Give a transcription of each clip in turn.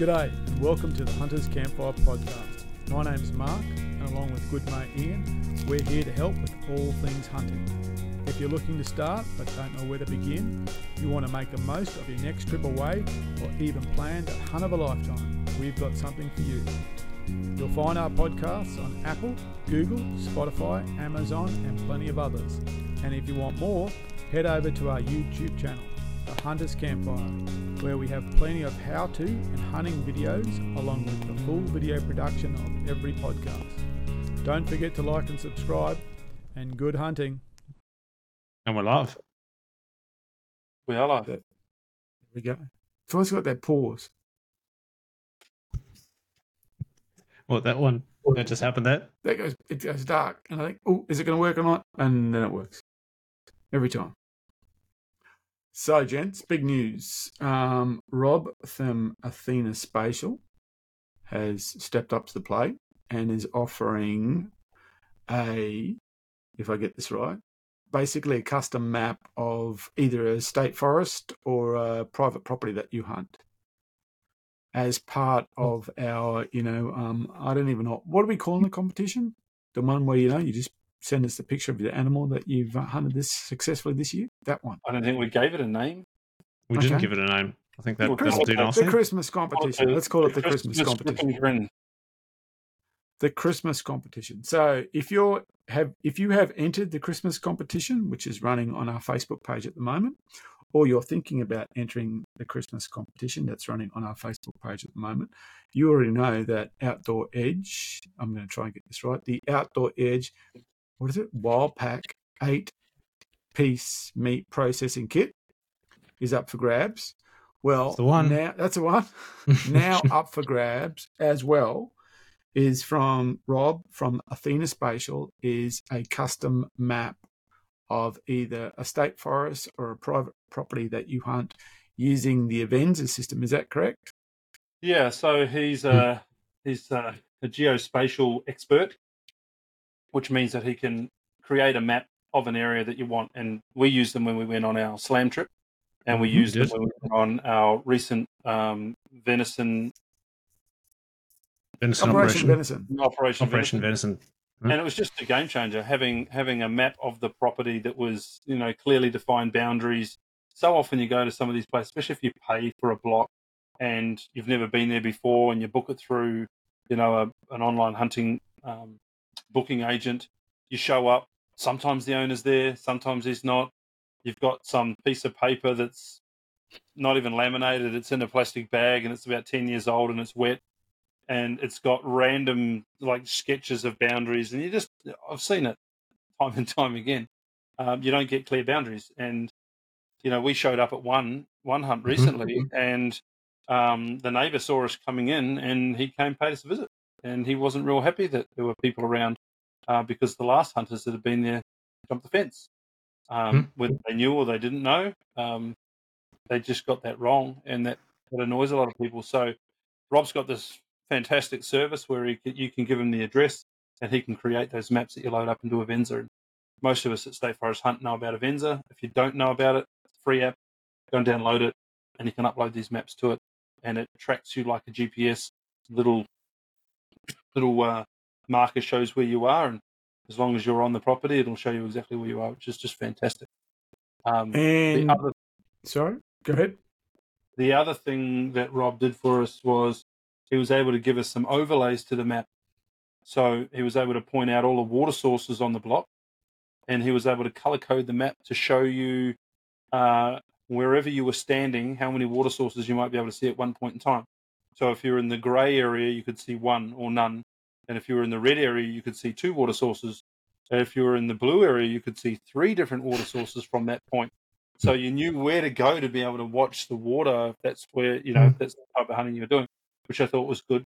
G'day and welcome to the Hunters Campfire Podcast. My name's Mark and along with good mate Ian, we're here to help with all things hunting. If you're looking to start but don't know where to begin, you want to make the most of your next trip away or even plan a hunt of a lifetime, we've got something for you. You'll find our podcasts on Apple, Google, Spotify, Amazon and plenty of others. And if you want more, head over to our YouTube channel the Hunter's Campfire, where we have plenty of how to and hunting videos along with the full video production of every podcast. Don't forget to like and subscribe, and good hunting. And we're live. We are live. There we go. It's always got that pause. What, that one? That just happened there? That goes, it goes dark, and I think, oh, is it going to work or not? And then it works every time. So, gents, big news. Um, Rob from Athena Spatial has stepped up to the plate and is offering a, if I get this right, basically a custom map of either a state forest or a private property that you hunt as part of our, you know, um, I don't even know, what are we calling the competition? The one where, you know, you just send us the picture of the animal that you've uh, hunted this successfully this year? That one. I don't think we gave it a name. We Okay. didn't give it a name. I think that, Well, that'll do Christmas- nicely. The Christmas competition. Let's call it the Christmas competition. grin. The Christmas competition. So if you're have if you have entered the Christmas competition, which is running on our Facebook page at the moment, or you're thinking about entering the Christmas competition that's running on our Facebook page at the moment, you already know that Outdoor Edge. I'm going to try and get this right. The Outdoor Edge. What is it? WildPak eight piece meat processing kit is up for grabs. Well, That's the one. now that's the one. now up for grabs as well is from Rob from Athena Spatial is a custom map of either a state forest or a private property that you hunt using the Avenza system. Is that correct? Yeah, so he's a he's a, a geospatial expert, which means that he can create a map of an area that you want. And we used them when we went on our slam trip, and we Mhm, used them when we went on our recent um, venison Venison Operation Operation. Venison. operation. Operation venison. Venison. and it was just a game changer having having a map of the property that was you know clearly defined boundaries so often you go to some of these places especially if you pay for a block and you've never been there before and you book it through you know a, an online hunting um, booking agent. You show up sometimes the owner's there sometimes he's not. You've got some piece of paper that's not even laminated it's in a plastic bag and it's about 10 years old and it's wet and it's got random like sketches of boundaries, and you just I've seen it time and time again. Um, you don't get clear boundaries, and you know we showed up at one one hunt recently, and um, the neighbour saw us coming in, and he came paid us a visit, and he wasn't real happy that there were people around uh, because the last hunters that had been there jumped the fence, um, whether they knew or they didn't know. Um, they just got that wrong, and that, that annoys a lot of people. So Rob's got this fantastic service where he you can give him the address and he can create those maps that you load up into Avenza. And most of us at State Forest Hunt know about Avenza. If you don't know about it, it's a free app. Go and download it, and you can upload these maps to it, and it tracks you like a GPS. Little little uh, marker shows where you are, and as long as you're on the property, it'll show you exactly where you are, which is just fantastic. Um, the And other sorry, go ahead. the other thing that Rob did for us was he was able to give us some overlays to the map. So he was able to point out all the water sources on the block, and he was able to color code the map to show you uh, wherever you were standing how many water sources you might be able to see at one point in time. So if you're in the grey area, you could see one or none, and if you were in the red area, you could see two water sources. And if you were in the blue area, you could see three different water sources from that point. So you knew where to go to be able to watch the water. That's where you know that's the type of hunting you were doing, which I thought was good.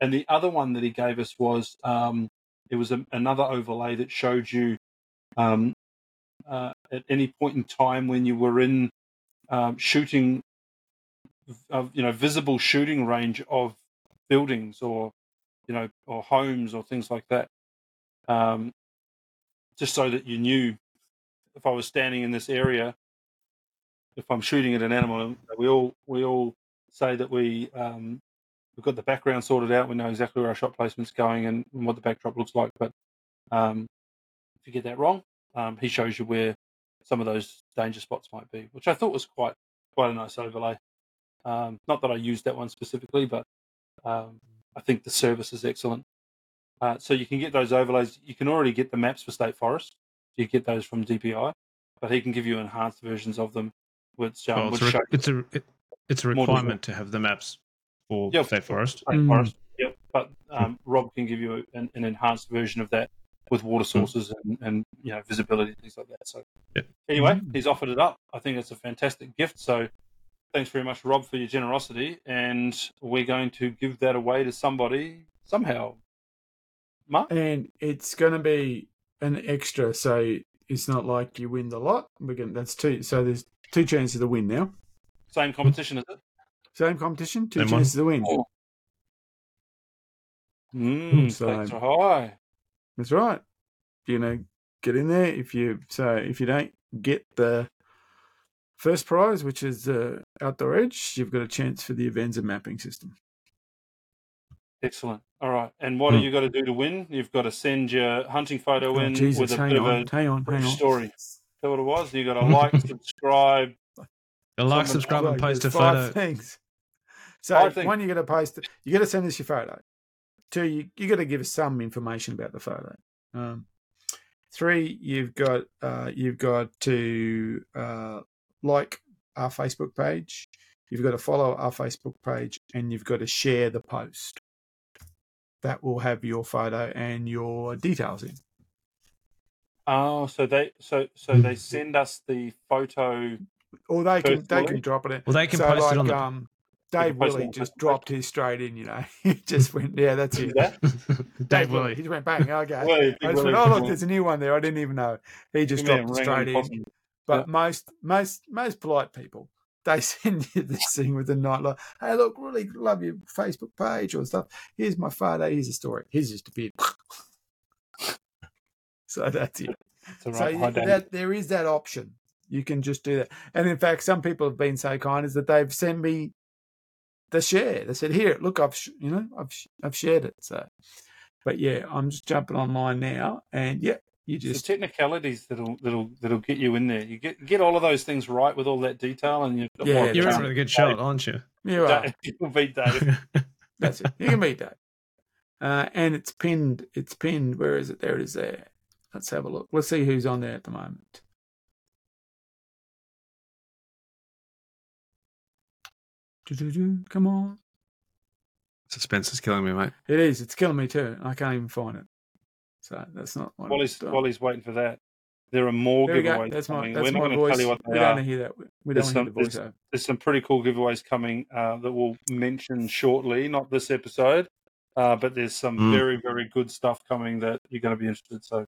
And the other one that he gave us was um, it was a, another overlay that showed you um, uh, at any point in time when you were in um, shooting, you know, visible shooting range of buildings or you know or homes or things like that. Um, just so that you knew if I was standing in this area, if I'm shooting at an animal, we all we all say that we um, we've got the background sorted out. We know exactly where our shot placement's going and, and what the backdrop looks like. But um, if you get that wrong, um, he shows you where some of those danger spots might be, which I thought was quite quite a nice overlay. Um, not that I used that one specifically, but um, I think the service is excellent. Uh, so you can get those overlays. You can already get the maps for State Forest. You get those from DPI, but he can give you enhanced versions of them, which um, Well, would it's, a, show re- it's a it, it's a requirement to have the maps for Yeah, State Forest. State Mm. Forest. Yep. But um, Rob can give you an, an enhanced version of that with water sources and, and you know visibility and things like that. So Yep. anyway, Mm. he's offered it up. I think it's a fantastic gift. So thanks very much, Rob, for your generosity. And we're going to give that away to somebody somehow. Mark? and it's going to be an extra. So it's not like you win the lot. We're going that's two. So there's two chances to win now. Same competition, is it? Same competition, two Same one. chances to win. Oh. Mm, So- stakes are high. That's right. You know, get in there. If you so if you don't get the first prize, which is the outdoor edge, you've got a chance for the Avenza mapping system. Excellent. All right. And what Hmm. have you got to do to win? You've got to send your hunting photo Oh, in Jesus, with a hang bit of a hang on, hang brief on. story. Is that what it was? You got to like, subscribe. You like, subscribe, and post a there's five photo. things. So Five one, you got to post. You got to send us your photo. Two, you, you got to give us some information about the photo. Um, three, you've got uh, you've got to uh, like our Facebook page. You've got to follow our Facebook page, and you've got to share the post. That will have your photo and your details in. Oh, so they so so they send us the photo. Or they can they can drop it in. Well, they can so post like, it on the. um, Dave post Willie on just Facebook. dropped his straight in. You know, he just went, yeah, that's it. that? Dave Willie. Willie. He just went bang. Okay. Willie, I just Willie, went, oh look, there's a new one there. I didn't even know. He just Give dropped it straight in. possible. But most most most polite people, they send you this thing with a night like, hey, look, really love your Facebook page or stuff. Here's my photo. Here's a story. Here's just a bit. so that's it. So right. you- Hi, Dave. that there is that option. You can just do that. And in fact, some people have been so kind as that they've sent me the share. They said, "Here, look, I've sh- you know, I've sh- I've shared it." So, but yeah, I'm just jumping online now, and yeah, you It's the technicalities that'll that'll that'll get you in there. You get get all of those things right with all that detail, and you yeah, you're that's in chance. with a good shot, aren't you? you are. You'll beat Dave. That's it. You can beat that. Uh, and it's pinned. It's pinned. Where is it? There it is. There. Let's have a look. Let's see who's on there at the moment. Do-do-do. Come on. Suspense is killing me, mate. It is. It's killing me too. I can't even find it. So that's not what While he's I'm- while waiting for that, there are more There giveaways That's my coming. that's We're not my going to tell you what they we they don't want to hear that. We don't There's want to some- hear the there's- voiceover. There's some pretty cool giveaways coming uh, that we'll mention shortly. Not this episode, uh, but there's some Mm. very very good stuff coming that you're going to be interested. So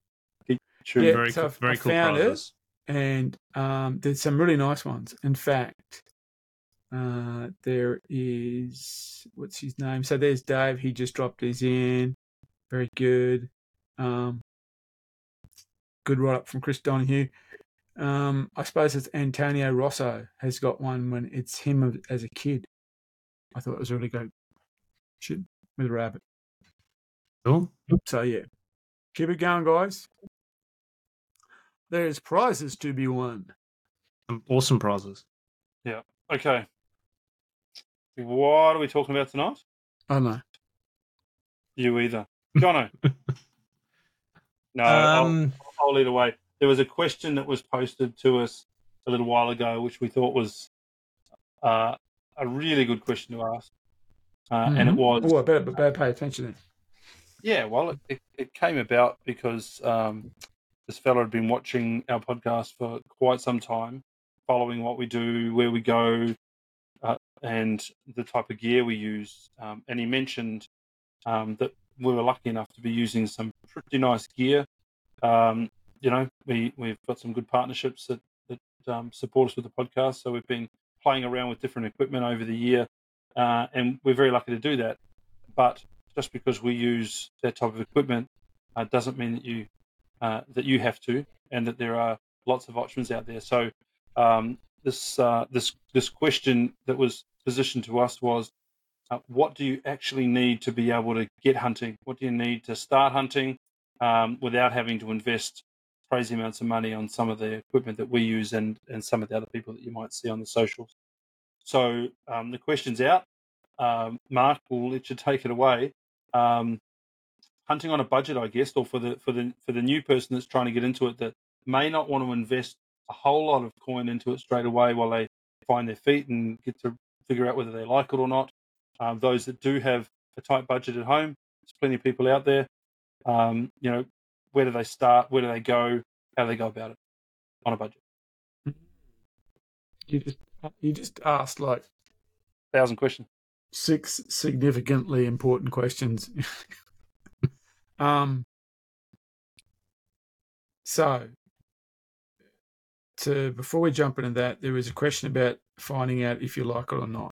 keep tuned. Yeah, very so cool, very I cool found it. and um, there's some really nice ones. In fact, uh, there is what's his name? So there's Dave. He just dropped his in. Very good. Um, good write up from Chris Donahue. Um, I suppose it's Antonio Rosso has got one when it's him as a kid. I thought it was really good. Shit, with a rabbit. Cool. So yeah, keep it going, guys. There's prizes to be won. Awesome prizes. Yeah. Okay. What are we talking about tonight? I don't know. You either, Jono. no, I'll, Um, I'll lead away. There was a question that was posted to us a little while ago, which we thought was uh, a really good question to ask, uh, and it was Oh, I better, better pay attention then. Yeah, well, it, it, it came about because um, this fellow had been watching our podcast for quite some time, following what we do, where we go, uh, and the type of gear we use. Um, and he mentioned um, that we were lucky enough to be using some pretty nice gear. Um, you know, we, we've got some good partnerships that, that um, support us with the podcast. So we've been playing around with different equipment over the year, uh, and we're very lucky to do that. But just because we use that type of equipment uh, doesn't mean that you uh, that you have to, and that there are lots of options out there. So um, this uh, this this question that was positioned to us was, uh, what do you actually need to be able to get hunting? What do you need to start hunting um, without having to invest crazy amounts of money on some of the equipment that we use and, and some of the other people that you might see on the socials? So um, the question's out. Um, Mark, will let you take it away. Um, hunting on a budget, I guess, or for the for the for the new person that's trying to get into it that may not want to invest a whole lot of coin into it straight away while they find their feet and get to figure out whether they like it or not. Um, those that do have a tight budget at home, there's plenty of people out there. Um, you know, where do they start? Where do they go? How do they go about it on a budget? You just you just asked like a Thousand questions. six significantly important questions. um. So, to before we jump into that, there was a question about finding out if you like it or not.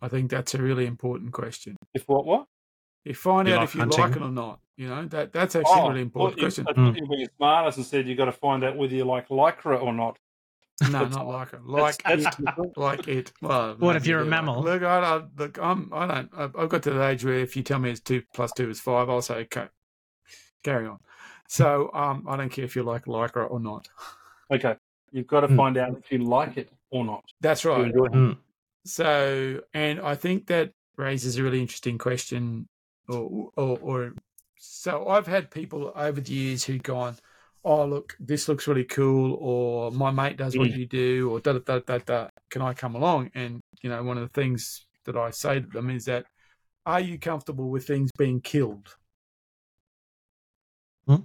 I think that's a really important question. If what what? You find You out like if you hunting? like it or not. You know that that's actually a really important Oh, you, question. I thought you were being smart and said you got to find out whether you like lycra or not. No, not like it. Like That's- it. Like it. Well, What if you're a like- mammal? Look, I, I look. I'm. I don't. I've I've got to the age where if you tell me it's two plus two is five, I'll say okay. Carry on. So um, I don't care if you like lycra or not. Okay, you've got to Hmm. find out if you like it or not. That's right. Mm. So, and I think that raises a really interesting question, or, or, or so I've had people over the years who've gone, "Oh, look, this looks really cool," or "My mate does what Mm. you do," or "Da da da da da." Can I come along? And you know, one of the things that I say to them is that, "Are you comfortable with things being killed?" Hmm.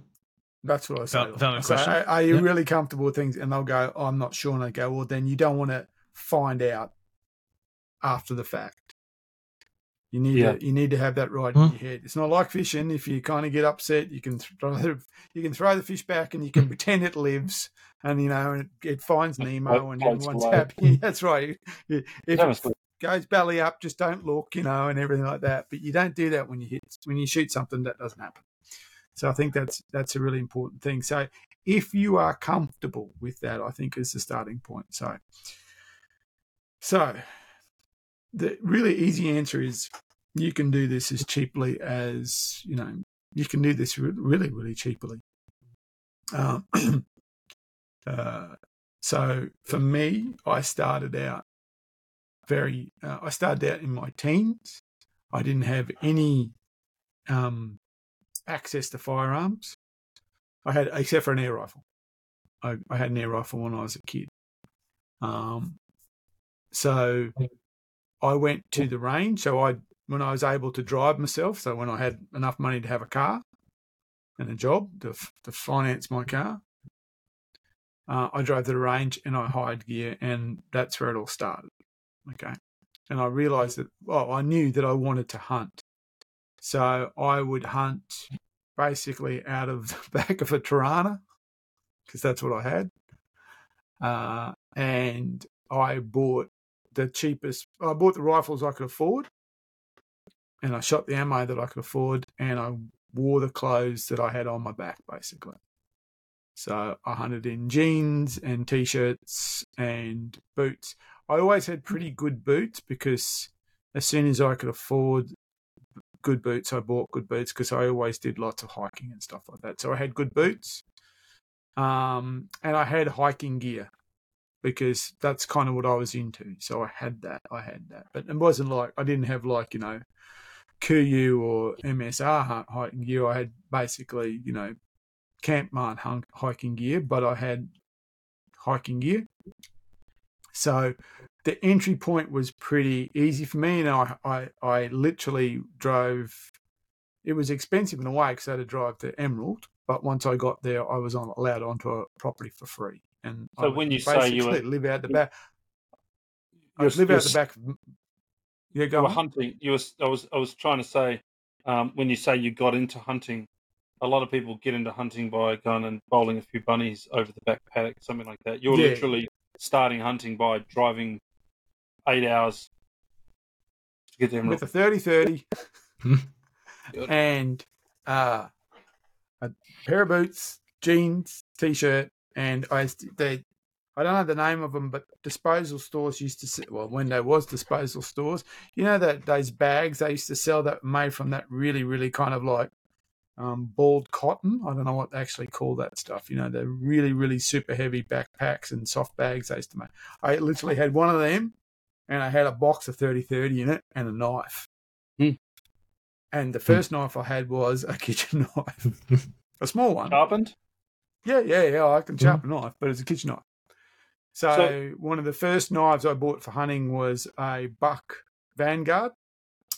That's what I say. Valid I say, "Are- Are you Yeah. really comfortable with things? And they'll go, oh, "I'm not sure." And I go, "Well, then you don't want to find out after the fact. You need Yeah. to you need to have that right Hmm. in your head. It's not like fishing. If you kind of get upset, you can throw the, you can throw the fish back and you can pretend it lives, and you know and it, it finds Nemo and everyone's happy. That's right. If it goes belly up, just don't look, you know, and everything like that. But you don't do that when you hit when you shoot something that doesn't happen. So I think that's that's a really important thing. So if you are comfortable with that, I think is the starting point. So so the really easy answer is you can do this as cheaply as you know you can do this really really cheaply. Um, uh, so for me, I started out very. Uh, I started out in my teens. I didn't have any um, access to firearms. I had, except for an air rifle. I, I had an air rifle when I was a kid. Um, so I went to the range. So I, when I was able to drive myself, so when I had enough money to have a car and a job to, to finance my car, uh, I drove to the range and I hired gear, and that's where it all started. Okay. And I realized that, well, I knew that I wanted to hunt. So I would hunt basically out of the back of a Torana, because that's what I had. Uh, and I bought the cheapest, I bought the rifles I could afford, and I shot the ammo that I could afford, and I wore the clothes that I had on my back, basically. So I hunted in jeans and t shirts and boots. I always had pretty good boots because as soon as I could afford good boots, I bought good boots because I always did lots of hiking and stuff like that. So I had good boots. Um, and I had hiking gear because that's kind of what I was into. So I had that. I had that. But it wasn't like I didn't have like, you know, KUIU or MSR hiking gear. I had basically, you know, Campmart hun- hiking gear, but I had hiking gear. So the entry point was pretty easy for me, and I I, I literally drove. It was expensive in a way because I had to drive to Emerald, but once I got there, I was on, allowed onto a property for free. And So would when you say you were- live out the back, I I live you out the back. Of, yeah, You were on. hunting. You was. I was. I was trying to say. Um, when you say you got into hunting, a lot of people get into hunting by going and bowling a few bunnies over the back paddock, something like that. You're Yeah. literally starting hunting by driving eight hours to get there. with a 30 30 and uh, a pair of boots, jeans, t shirt, and I they, I don't know the name of them, but disposal stores used to sell, well, when there was disposal stores, you know that those bags they used to sell that made from that really, really kind of like um, balled cotton. I don't know what they actually call that stuff. You know, they're really, really super heavy backpacks and soft bags they used to make. I literally had one of them and I had a box of 30-30 in it and a knife. Hmm. And the first knife I had was a kitchen knife, a small one. Sharpened. Yeah, yeah, yeah. I can sharpen a knife, but it's a kitchen knife. So, So- one of the first knives I bought for hunting was a buck Vanguard,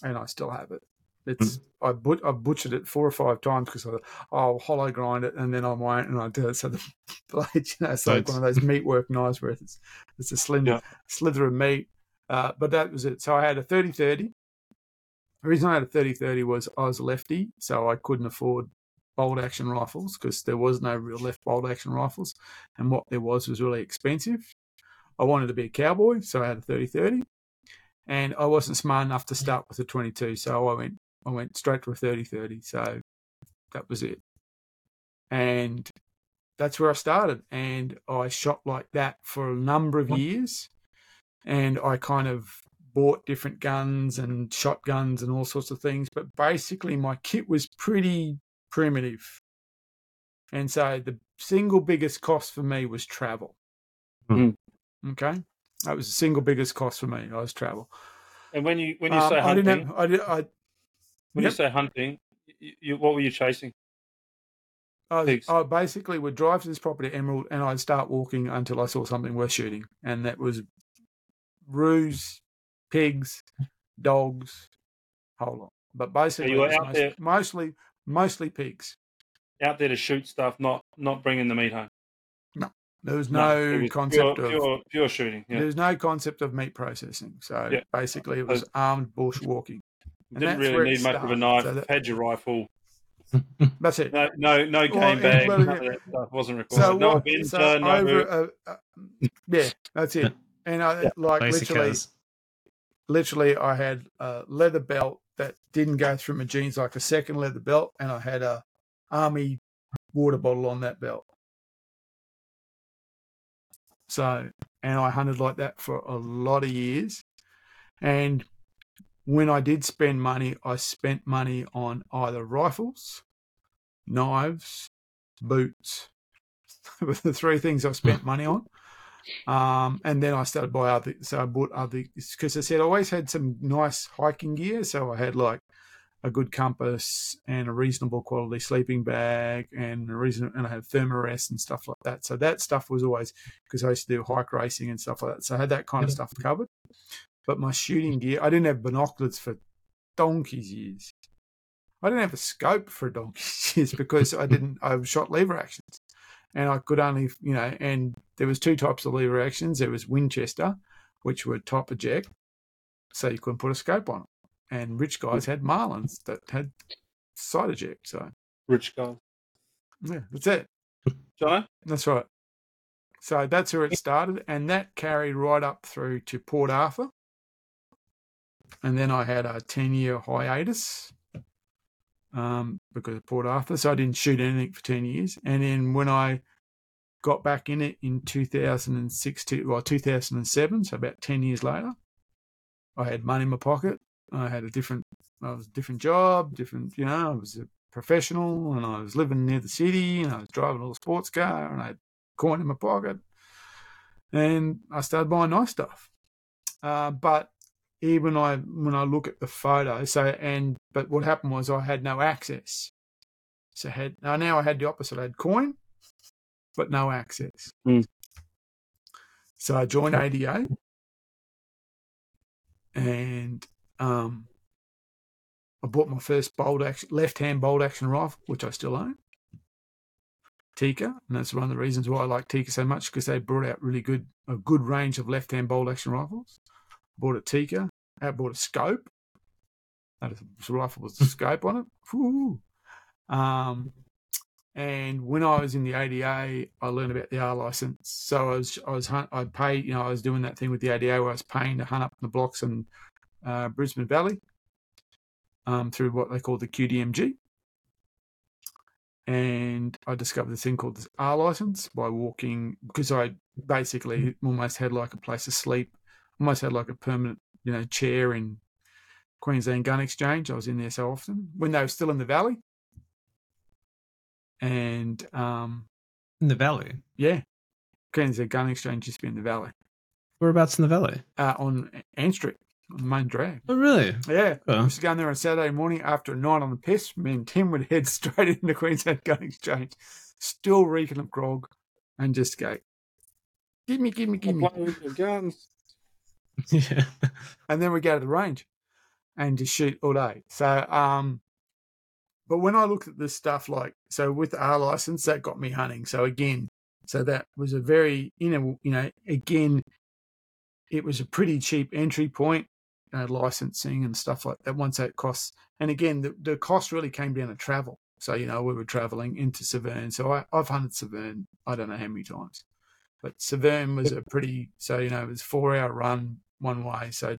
and I still have it. It's I but I butchered it four or five times because I I'll hollow grind it and then I won't and I do it so the blade, you know, it's So like it's- one of those meat work knives where it's it's a slender Yeah. slither of meat. Uh, but that was it. So I had a 30-30. The reason I had a 30-30 was I was a lefty, so I couldn't afford bolt action rifles because there was no real left bolt action rifles, and what there was was really expensive. I wanted to be a cowboy, so I had a 30-30, and I wasn't smart enough to start with a 22, so I went I went straight to a 30-30. So that was it, and that's where I started, and I shot like that for a number of years, and I kind of bought different guns and shotguns and all sorts of things, but basically my kit was pretty primitive. And so the single biggest cost for me was travel. Mhm. Okay. That was the single biggest cost for me. I was travel. And when you when you Um, say I hunting, didn't have, I, did, I, when Yep. you say hunting, you, you, what were you chasing? I, was- Pigs. I basically would drive to this property Emerald and I'd start walking until I saw something worth shooting. And that was roos, pigs, dogs, whole lot. But basically, you were out most- there- mostly, mostly pigs. Out there to shoot stuff, not not bringing the meat home. There was it no was concept pure, of pure, pure shooting. Yeah. There's no concept of meat processing. So Yeah. basically, it was armed bush walking. and Didn't really need much of a knife. So that- had your rifle. That's it. No, no, no game Well, bag. well, None of that stuff wasn't required. So, no what, Avenza, so no. over, uh, uh, yeah, that's it. And I like Basic literally, as. literally, I had a leather belt that didn't go through my jeans, like a second leather belt, and I had a army water bottle on that belt. So, and I hunted like that for a lot of years. And when I did spend money, I spent money on either rifles, knives, boots. the three things I spent money on. Um, and then I started buy other. So I bought other because I said I always had some nice hiking gear. So I had like a good compass and a reasonable quality sleeping bag and a reason and I had thermarest and stuff like that. So that stuff was always because I used to do hike racing and stuff like that. So I had that kind of stuff covered. But my shooting gear, I didn't have binoculars for donkey's years. I didn't have a scope for donkey's years because I didn't. I shot lever actions, and I could only, you know, and there was two types of lever actions. There was Winchester, which were top eject, so you couldn't put a scope on it, and rich guys had Marlins that had side eject. So Rich guys. yeah, that's it. Jono? That's right. So that's where it started, and that carried right up through to Port Arthur. And then I had a 10 year hiatus um, because of Port Arthur. So I didn't shoot anything for 10 years. And then when I got back in it in 2006, to, well, 2007, so about 10 years later, I had money in my pocket. I had a different, I was a different job, different, you know, I was a professional and I was living near the city and I was driving a little sports car and I had coin in my pocket. And I started buying nice stuff. Uh, but even I, when I look at the photo, so and but what happened was I had no access. So I had now now I had the opposite. I had coin, but no access. Mm. So I joined ADA, and um, I bought my first bolt action, left-hand bolt action rifle, which I still own. Tikka, and that's one of the reasons why I like Tikka so much because they brought out really good a good range of left-hand bolt action rifles. Bought a Tikka, I bought a scope. That rifle with a scope on it. Um, and when I was in the ADA, I learned about the R license. So I was I was hunt, I paid you know I was doing that thing with the ADA where I was paying to hunt up the blocks in uh, Brisbane Valley um, through what they call the QDMG. and I discovered this thing called the R license by walking because I basically almost had like a place to sleep, almost had like a permanent, you know, chair in Queensland Gun Exchange. I was in there so often when they were still in the valley, and um, In the valley. yeah, Queensland Gun Exchange used to be in the valley Whereabouts in the valley? uh, on Ann Street on the main drag. Oh, really? Yeah, I Oh. used to go in there on Saturday morning after a night on the piss. Me and Tim would head straight into Queensland Gun Exchange, still reeking of grog, and just go, "Give me, give me, give me." Playing with guns. yeah. and then we go to the range and just shoot all day. So, um, but when I looked at this stuff, like so with R license, that got me hunting. So again, so that was a very you know you know again, it was a pretty cheap entry point, uh, licensing and stuff like that. Once that costs, and again, the the cost really came down to travel. So you know we were traveling into Severn. So I, I've hunted Severn. I don't know how many times. But Severn was a pretty so you know it was four hour run one way, so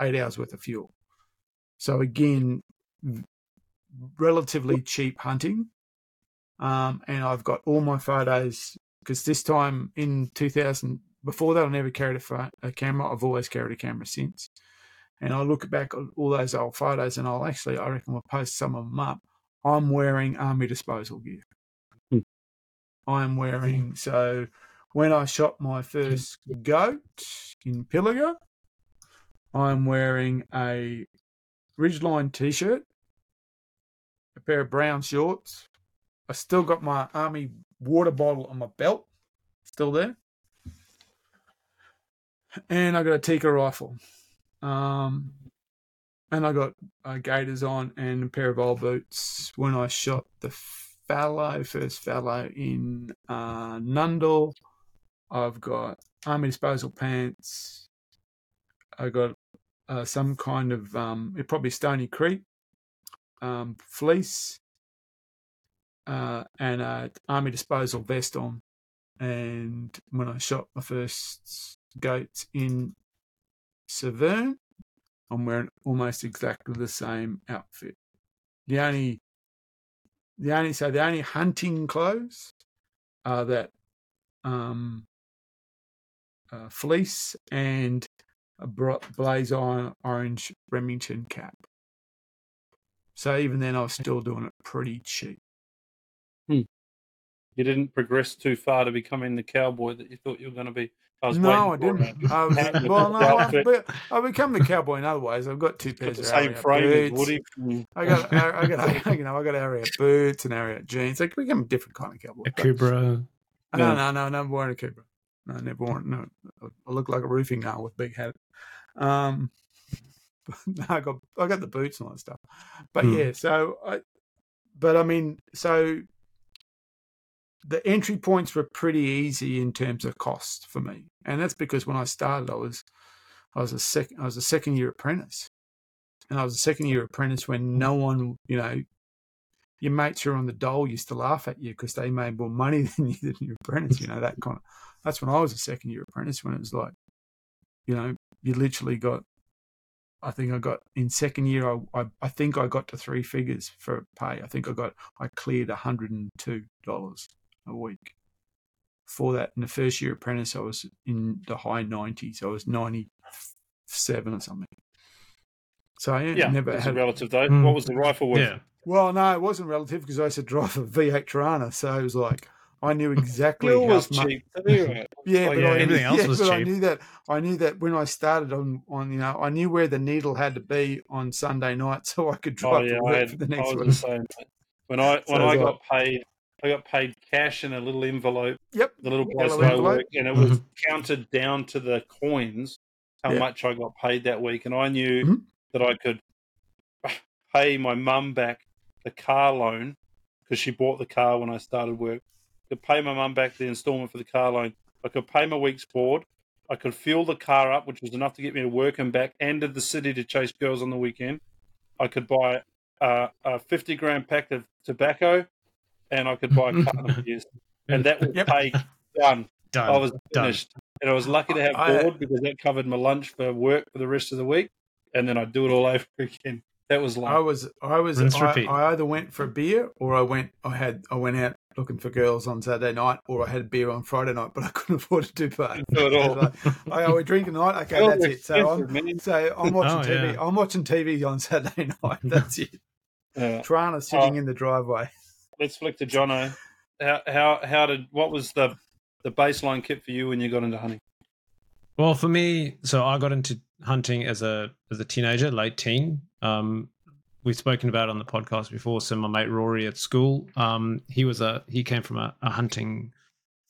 eight hours worth of fuel. So again, relatively cheap hunting. Um, and I've got all my photos because this time in 2000, before that, I never carried a, a camera. I've always carried a camera since. And I look back at all those old photos, and I'll actually, I reckon, we'll post some of them up. I'm wearing army disposal gear. Hmm. I'm wearing so when I shot my first goat in Pilliga, I'm wearing a Ridgeline t-shirt, a pair of brown shorts. I still got my army water bottle on my belt, still there, and I got a Tikka rifle, um, and I got uh, gaiters on and a pair of old boots when I shot the fallow first fallow in uh, Nundle. I've got army disposal pants. I got uh, some kind of um, it probably Stony Creek um, fleece uh, and a army disposal vest on. And when I shot my first goats in Severn, I'm wearing almost exactly the same outfit. The only, the only so the only hunting clothes are that um, uh, fleece and a blaze on orange Remington cap. So even then, I was still doing it pretty cheap. You didn't progress too far to becoming the cowboy that you thought you were going to be. I no, I didn't. I was, well, no, I've, I've become the cowboy in other ways. I've got two Got pairs the of same Ariat frame as boots. Woody. Mm. I got, I, I got, you know, I got Ariat boots and Ariat jeans. Like, become a different kind of cowboy. Akubra. No, Yeah. no, no, never worn Akubra. No, never worn. No, I look like a roofing nail with big hat. Um, I got, I got the boots and all that stuff. But Hmm. yeah, so I, but I mean, so the entry points were pretty easy in terms of cost for me, and that's because when I started, I was, I was a second, I was a second year apprentice, and I was a second year apprentice when no one, you know, your mates who are on the dole used to laugh at you because they made more money than you than your apprentice. You know that kind of. That's when I was a second year apprentice. When it was like, you know, you literally got. I think I got in second year. I I, I think I got to three figures for pay. I think I got I cleared hundred and two dollars a week. For that, in the first year apprentice, I was in the high nineties. I was ninety seven or something. So I Yeah, never it's had a relative though. Mm. What was the rifle worth? Yeah. well, no, it wasn't relative because I used to drive a V8 Torana, so it was like I knew exactly Fuel how was much. cheap. right? Yeah, Like, but yeah, I, everything else yeah, was but I knew that I knew that when I started on on you know I knew where the needle had to be on Sunday night, so I could Oh drive yeah, to I, work had, for the I next was one. the same. When I when So I it's got paid, I got paid cash in a little envelope. Yep, The little Yellow place that I envelope. and it was counted down to the coins how Yeah. much I got paid that week, and I knew Mhm. That I could pay my mum back the car loan because she bought the car when I started work. I could pay my mum back the instalment for the car loan. I could pay my week's board. I could fuel the car up, which was enough to get me to work and back, and to the city to chase girls on the weekend. I could buy uh, a 50 gram pack of tobacco, and I could buy a carton of beers. And that would Yep. paid done. Done. I was done. finished. And I was lucky to have I- board because that covered my lunch for work for the rest of the week. And then I'd do it all over again. That was I like was I was Rinse, I, repeat. I either went for a beer or I went I had I went out looking for girls on Saturday night or I had a beer on Friday night, but I couldn't afford to do both. Not at all. Like, oh, we're drinking tonight. Okay, that's it. So I'm expensive, so I'm watching Oh, TV. yeah. I'm watching TV on Saturday night. That's it. Uh, Trana sitting Oh. in the driveway. let's flick to Jono. How how how did what was the the baseline kit for you when you got into hunting? Well, for me, so I got into hunting as a as a teenager, late teen. Um, we've spoken about on the podcast before. So my mate Rory at school, um, he was a he came from a, a hunting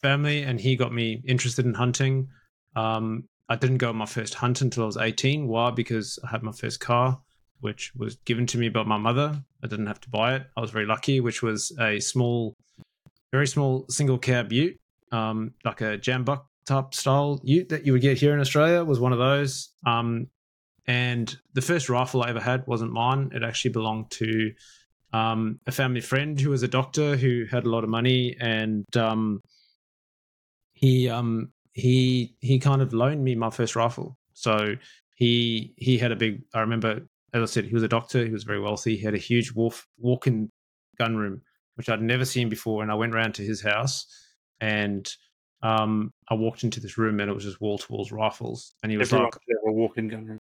family, and he got me interested in hunting. Um, I didn't go on my first hunt until I was eighteen. Why? Because I had my first car, which was given to me by my mother. I didn't have to buy it. I was very lucky, which was a small, very small single cab Ute, um, like a jambuck type style ute that you would get here in Australia was one of those. Um, and the first rifle I ever had wasn't mine. It actually belonged to um, a family friend who was a doctor who had a lot of money, and um, he um, he he kind of loaned me my first rifle. So he he had a big. I remember, as I said, he was a doctor. He was very wealthy. He had a huge wolf walk-in gun room, which I'd never seen before. And I went round to his house, and um, I walked into this room, and it was just wall to walls rifles. And he was Everyone like, a walk-in gun room.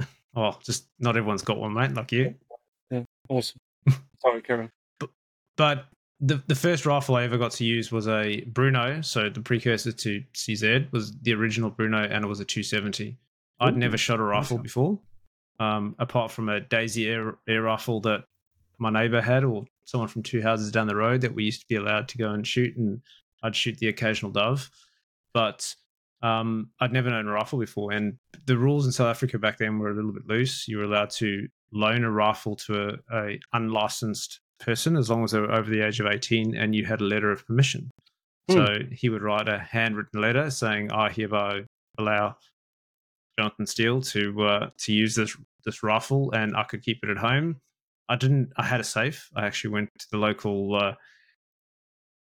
"Oh, just not everyone's got one, mate, like you." Yeah, awesome. Sorry, Karen. But the the first rifle I ever got to use was a Brno, so the precursor to CZ was the original Brno, and it was a 270. I'd never shot a rifle awesome. before, um, apart from a Daisy air, air rifle that my neighbor had, or someone from two houses down the road that we used to be allowed to go and shoot, and I'd shoot the occasional dove. But um, I'd never known a rifle before, and the rules in South Africa back then were a little bit loose. You were allowed to loan a rifle to a, a unlicensed person as long as they were over the age of 18 and you had a letter of permission. Hmm. So he would write a handwritten letter saying, I hereby allow Jonathan Steele to uh, to use this this rifle and I could keep it at home. I didn't I had a safe. I actually went to the local uh,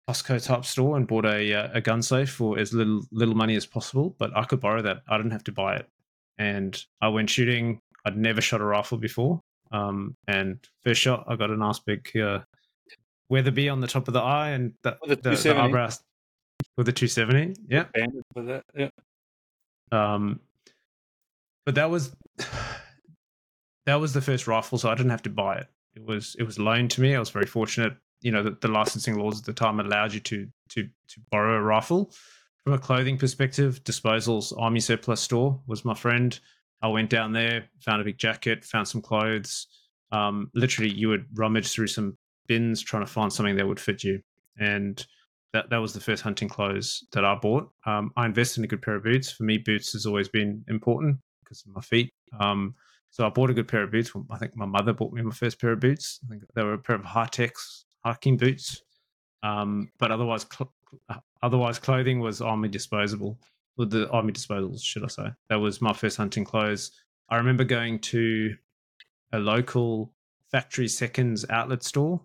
Costco type store and bought a uh, a gun safe for as little little money as possible, but I could borrow that. I didn't have to buy it. And I went shooting. I'd never shot a rifle before. Um, and first shot, I got a nice big uh, Weatherby on the top of the eye and the, With the, the 270. eyebrows with a 270. Yeah. Banded for that. Yeah. Um, but that was that was the first rifle, so I didn't have to buy it. It was it was loaned to me. I was very fortunate. You know, the, the licensing laws at the time allowed you to to to borrow a rifle. From a clothing perspective, Disposal's Army Surplus store was my friend. I went down there, found a big jacket, found some clothes. Um, literally, you would rummage through some bins trying to find something that would fit you. And that, that was the first hunting clothes that I bought. Um, I invested in a good pair of boots. For me, boots has always been important because of my feet. Um, so I bought a good pair of boots. I think my mother bought me my first pair of boots. I think they were a pair of Hi-Tec hiking boots. Um, but otherwise, cl- uh, otherwise clothing was army disposable. With the army disposals, should I say? That was my first hunting clothes. I remember going to a local factory seconds outlet store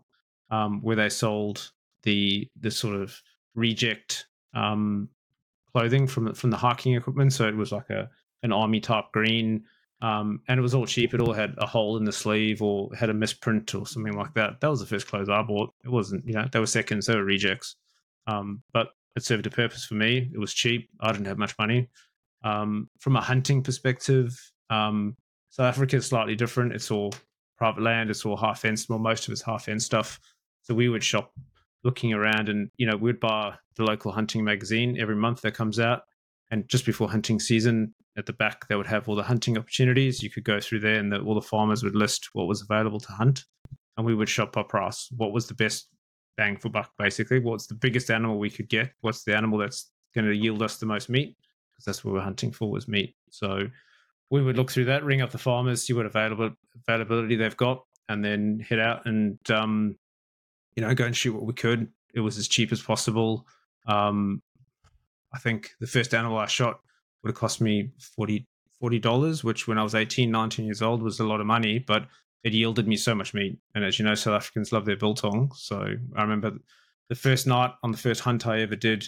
um, where they sold the the sort of reject um, clothing from from the hiking equipment. So it was like a an army type green, um, and it was all cheap. It all had a hole in the sleeve or had a misprint or something like that. That was the first clothes I bought. It wasn't, you know, they were seconds, they were rejects, um, but it served a purpose for me. It was cheap. I didn't have much money. Um, from a hunting perspective, um, South Africa is slightly different. It's all private land. It's all half fenced. Well, most of it's half fenced stuff. So we would shop looking around and, you know, we'd buy the local hunting magazine every month that comes out. And just before hunting season, at the back, they would have all the hunting opportunities. You could go through there and the, all the farmers would list what was available to hunt. And we would shop by price. What was the best bang for buck, basically? What's the biggest animal we could get? What's the animal that's going to yield us the most meat? Because that's what we're hunting for was meat. So we would look through that, ring up the farmers, see what available availability they've got, and then head out and um, you know go and shoot what we could. It was as cheap as possible. Um, I think the first animal I shot would have cost me 40 dollars, which when I was 18, 19 years old was a lot of money, but it yielded me so much meat. And as you know, South Africans love their biltong. So I remember the first night on the first hunt I ever did,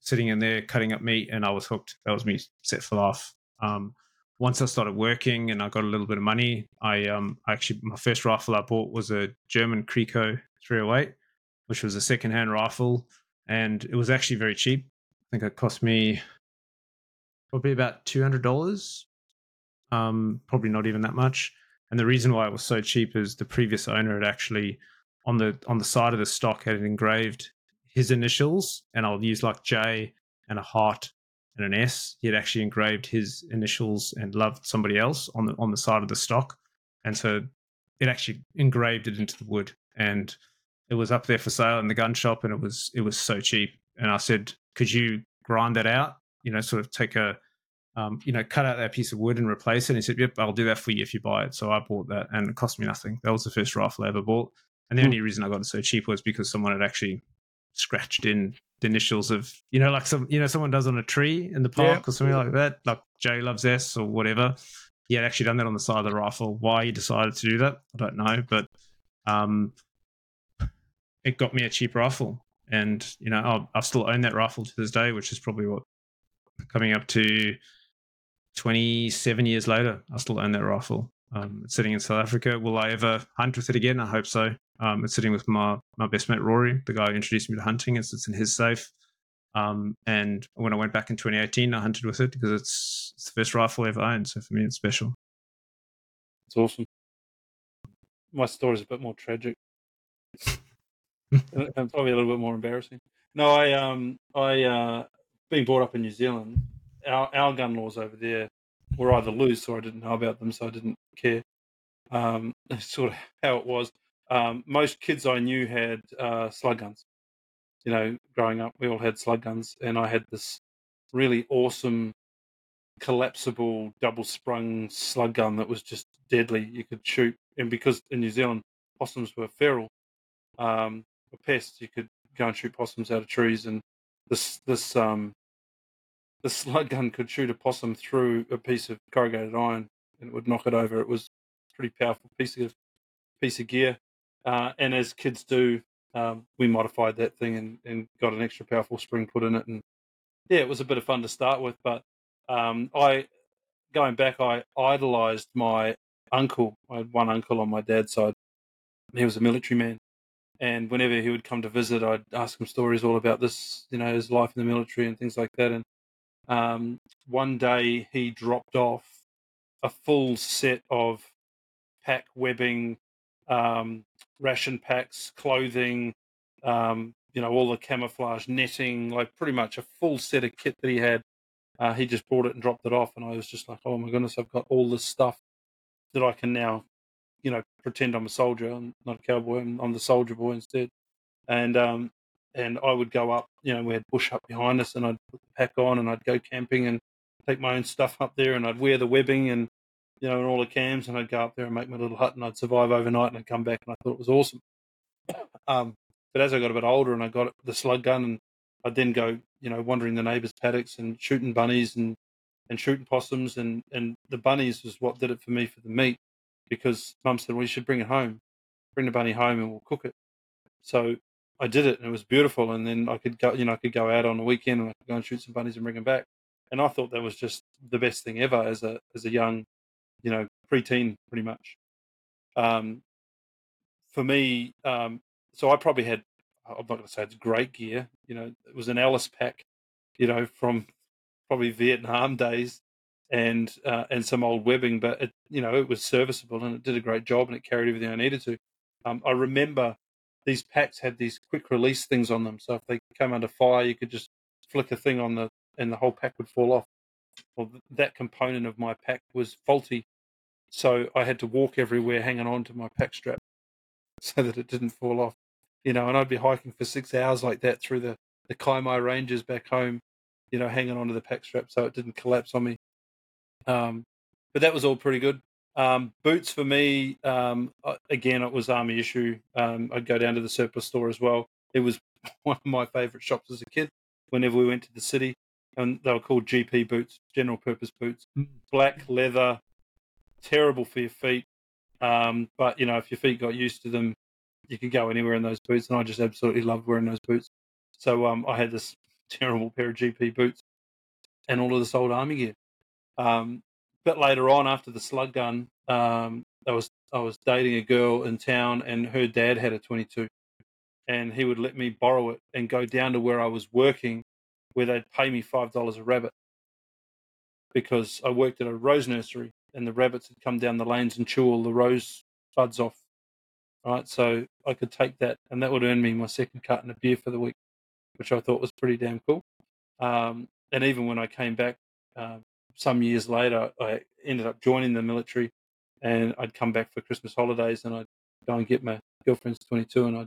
sitting in there cutting up meat, and I was hooked. That was me set for life. Um, once I started working and I got a little bit of money, I um actually my first rifle I bought was a German Krieger 308, which was a secondhand rifle, and it was actually very cheap. I think it cost me probably about two hundred dollars. Um, probably not even that much. And the reason why it was so cheap is the previous owner had actually on the on the side of the stock had engraved his initials, and I'll use like J and a heart and an S. He had actually engraved his initials and loved somebody else on the on the side of the stock, and so it actually engraved it into the wood, and it was up there for sale in the gun shop, and it was it was so cheap. And I said, could you grind that out? You know, sort of take a um, you know, cut out that piece of wood and replace it. And he said, Yep, I'll do that for you if you buy it. So I bought that and it cost me nothing. That was the first rifle I ever bought. And the Hmm. only reason I got it so cheap was because someone had actually scratched in the initials of, you know, like some, you know, someone does on a tree in the park Yeah. or something like that, like J loves S or whatever. He had actually done that on the side of the rifle. Why he decided to do that, I don't know. But um, it got me a cheap rifle. And, you know, I'll, I still own that rifle to this day, which is probably what coming up to 27 years later, I still own that rifle. Um, it's sitting in South Africa. Will I ever hunt with it again? I hope so. Um, it's sitting with my, my best mate Rory, the guy who introduced me to hunting. It's, it's in his safe. Um, and when I went back in 2018, I hunted with it because it's, it's the first rifle I ever owned. So for me, it's special. It's awesome. My story's a bit more tragic. and and probably a little bit more embarrassing. No, I um I uh being brought up in New Zealand, our our gun laws over there were either loose or I didn't know about them, so I didn't care. Um, sort of how it was. Um, most kids I knew had uh, slug guns. You know, growing up, we all had slug guns, and I had this really awesome collapsible double sprung slug gun that was just deadly. You could shoot, and because in New Zealand possums were feral, um, or pests, you could go and shoot possums out of trees, and this this um the slug gun could shoot a possum through a piece of corrugated iron, and it would knock it over. It was a pretty powerful piece of piece of gear, uh, and as kids do, um, we modified that thing and, and got an extra powerful spring put in it, and yeah, it was a bit of fun to start with. But um, I, going back, I idolized my uncle. I had one uncle on my dad's side. He was a military man, and whenever he would come to visit, I'd ask him stories all about this, you know, his life in the military and things like that. And um, one day he dropped off a full set of pack webbing, um, ration packs, clothing, um, you know, all the camouflage netting, like pretty much a full set of kit that he had. Uh, he just brought it and dropped it off, and I was just like, "Oh my goodness, I've got all this stuff that I can now, you know, pretend I'm a soldier. I'm not a cowboy. I'm, I'm the soldier boy instead." And um, and I would go up, you know, we had bush up behind us, and I'd put the pack on, and I'd go camping and take my own stuff up there, and I'd wear the webbing and you know, and all the cams, and I'd go up there and make my little hut, and I'd survive overnight, and I'd come back, and I thought it was awesome. Um, but as I got a bit older, and I got the slug gun, and I'd then go, you know, wandering the neighbours' paddocks and shooting bunnies and and shooting possums, and and the bunnies was what did it for me for the meat, because Mum said, well, you should bring it home, bring the bunny home, and we'll cook it. So I did it, and it was beautiful. And then I could go, you know, I could go out on a weekend and I could go and shoot some bunnies and bring them back. And I thought that was just the best thing ever as a as a young, you know, preteen, pretty much. Um, for me, um, so I probably had, I'm not going to say it's great gear. You know, it was an Alice pack, you know, from probably Vietnam days, and uh, and some old webbing, but it, you know, it was serviceable and it did a great job and it carried everything I needed to. Um, I remember these packs had these quick release things on them, so if they came under fire, you could just flick a thing on the and the whole pack would fall off. Well, that component of my pack was faulty, so I had to walk everywhere hanging on to my pack strap so that it didn't fall off. You know, and I'd be hiking for six hours like that through the the Kaimai ranges back home, you know, hanging onto the pack strap so it didn't collapse on me. Um, but that was all pretty good. Um, boots for me, um, again, it was army issue. Um, I'd go down to the surplus store as well. It was one of my favourite shops as a kid. Whenever we went to the city, and they were called GP boots, general purpose boots, Mm. black leather, terrible for your feet. Um, but you know, if your feet got used to them, you could go anywhere in those boots. And I just absolutely loved wearing those boots. So um, I had this terrible pair of GP boots and all of this old army gear. Um, bit later on, after the slug gun, um, I was I was dating a girl in town, and her dad had a 22, and he would let me borrow it and go down to where I was working, where they'd pay me five dollars a rabbit because I worked at a rose nursery, and the rabbits had come down the lanes and chew all the rose buds off. Right, so I could take that, and that would earn me my second cut and a beer for the week, which I thought was pretty damn cool. Um, and even when I came back uh, some years later, I ended up joining the military, and I'd come back for Christmas holidays, and I'd go and get my girlfriend's 22, and I'd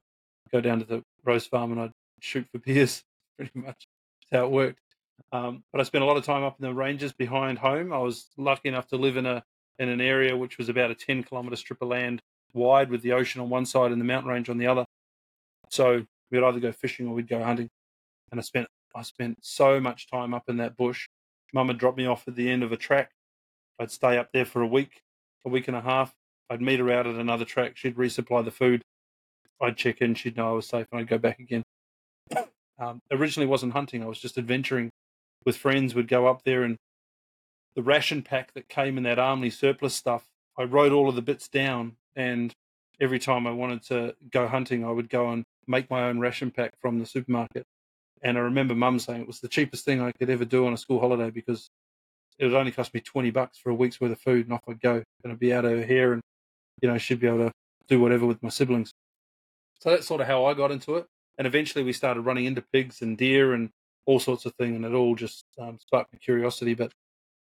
go down to the rose farm and I'd shoot for beers. Pretty much that's how it worked. Um, but I spent a lot of time up in the ranges behind home. I was lucky enough to live in a in an area which was about a 10 kilometre strip of land wide with the ocean on one side and the mountain range on the other. So we'd either go fishing or we'd go hunting. And I spent I spent so much time up in that bush. Mum would drop me off at the end of a track. I'd stay up there for a week, a week and a half. I'd meet her out at another track. She'd resupply the food. I'd check in. She'd know I was safe, and I'd go back again. Um, originally, wasn't hunting. I was just adventuring with friends. We'd go up there, and the ration pack that came in that Armley surplus stuff. I wrote all of the bits down, and every time I wanted to go hunting, I would go and make my own ration pack from the supermarket. And I remember Mum saying it was the cheapest thing I could ever do on a school holiday because it would only cost me twenty bucks for a week's worth of food, and off I'd go. And I'd be out over here, and you know, she'd be able to do whatever with my siblings. So that's sort of how I got into it. And eventually we started running into pigs and deer and all sorts of things, and it all just um, sparked my curiosity. But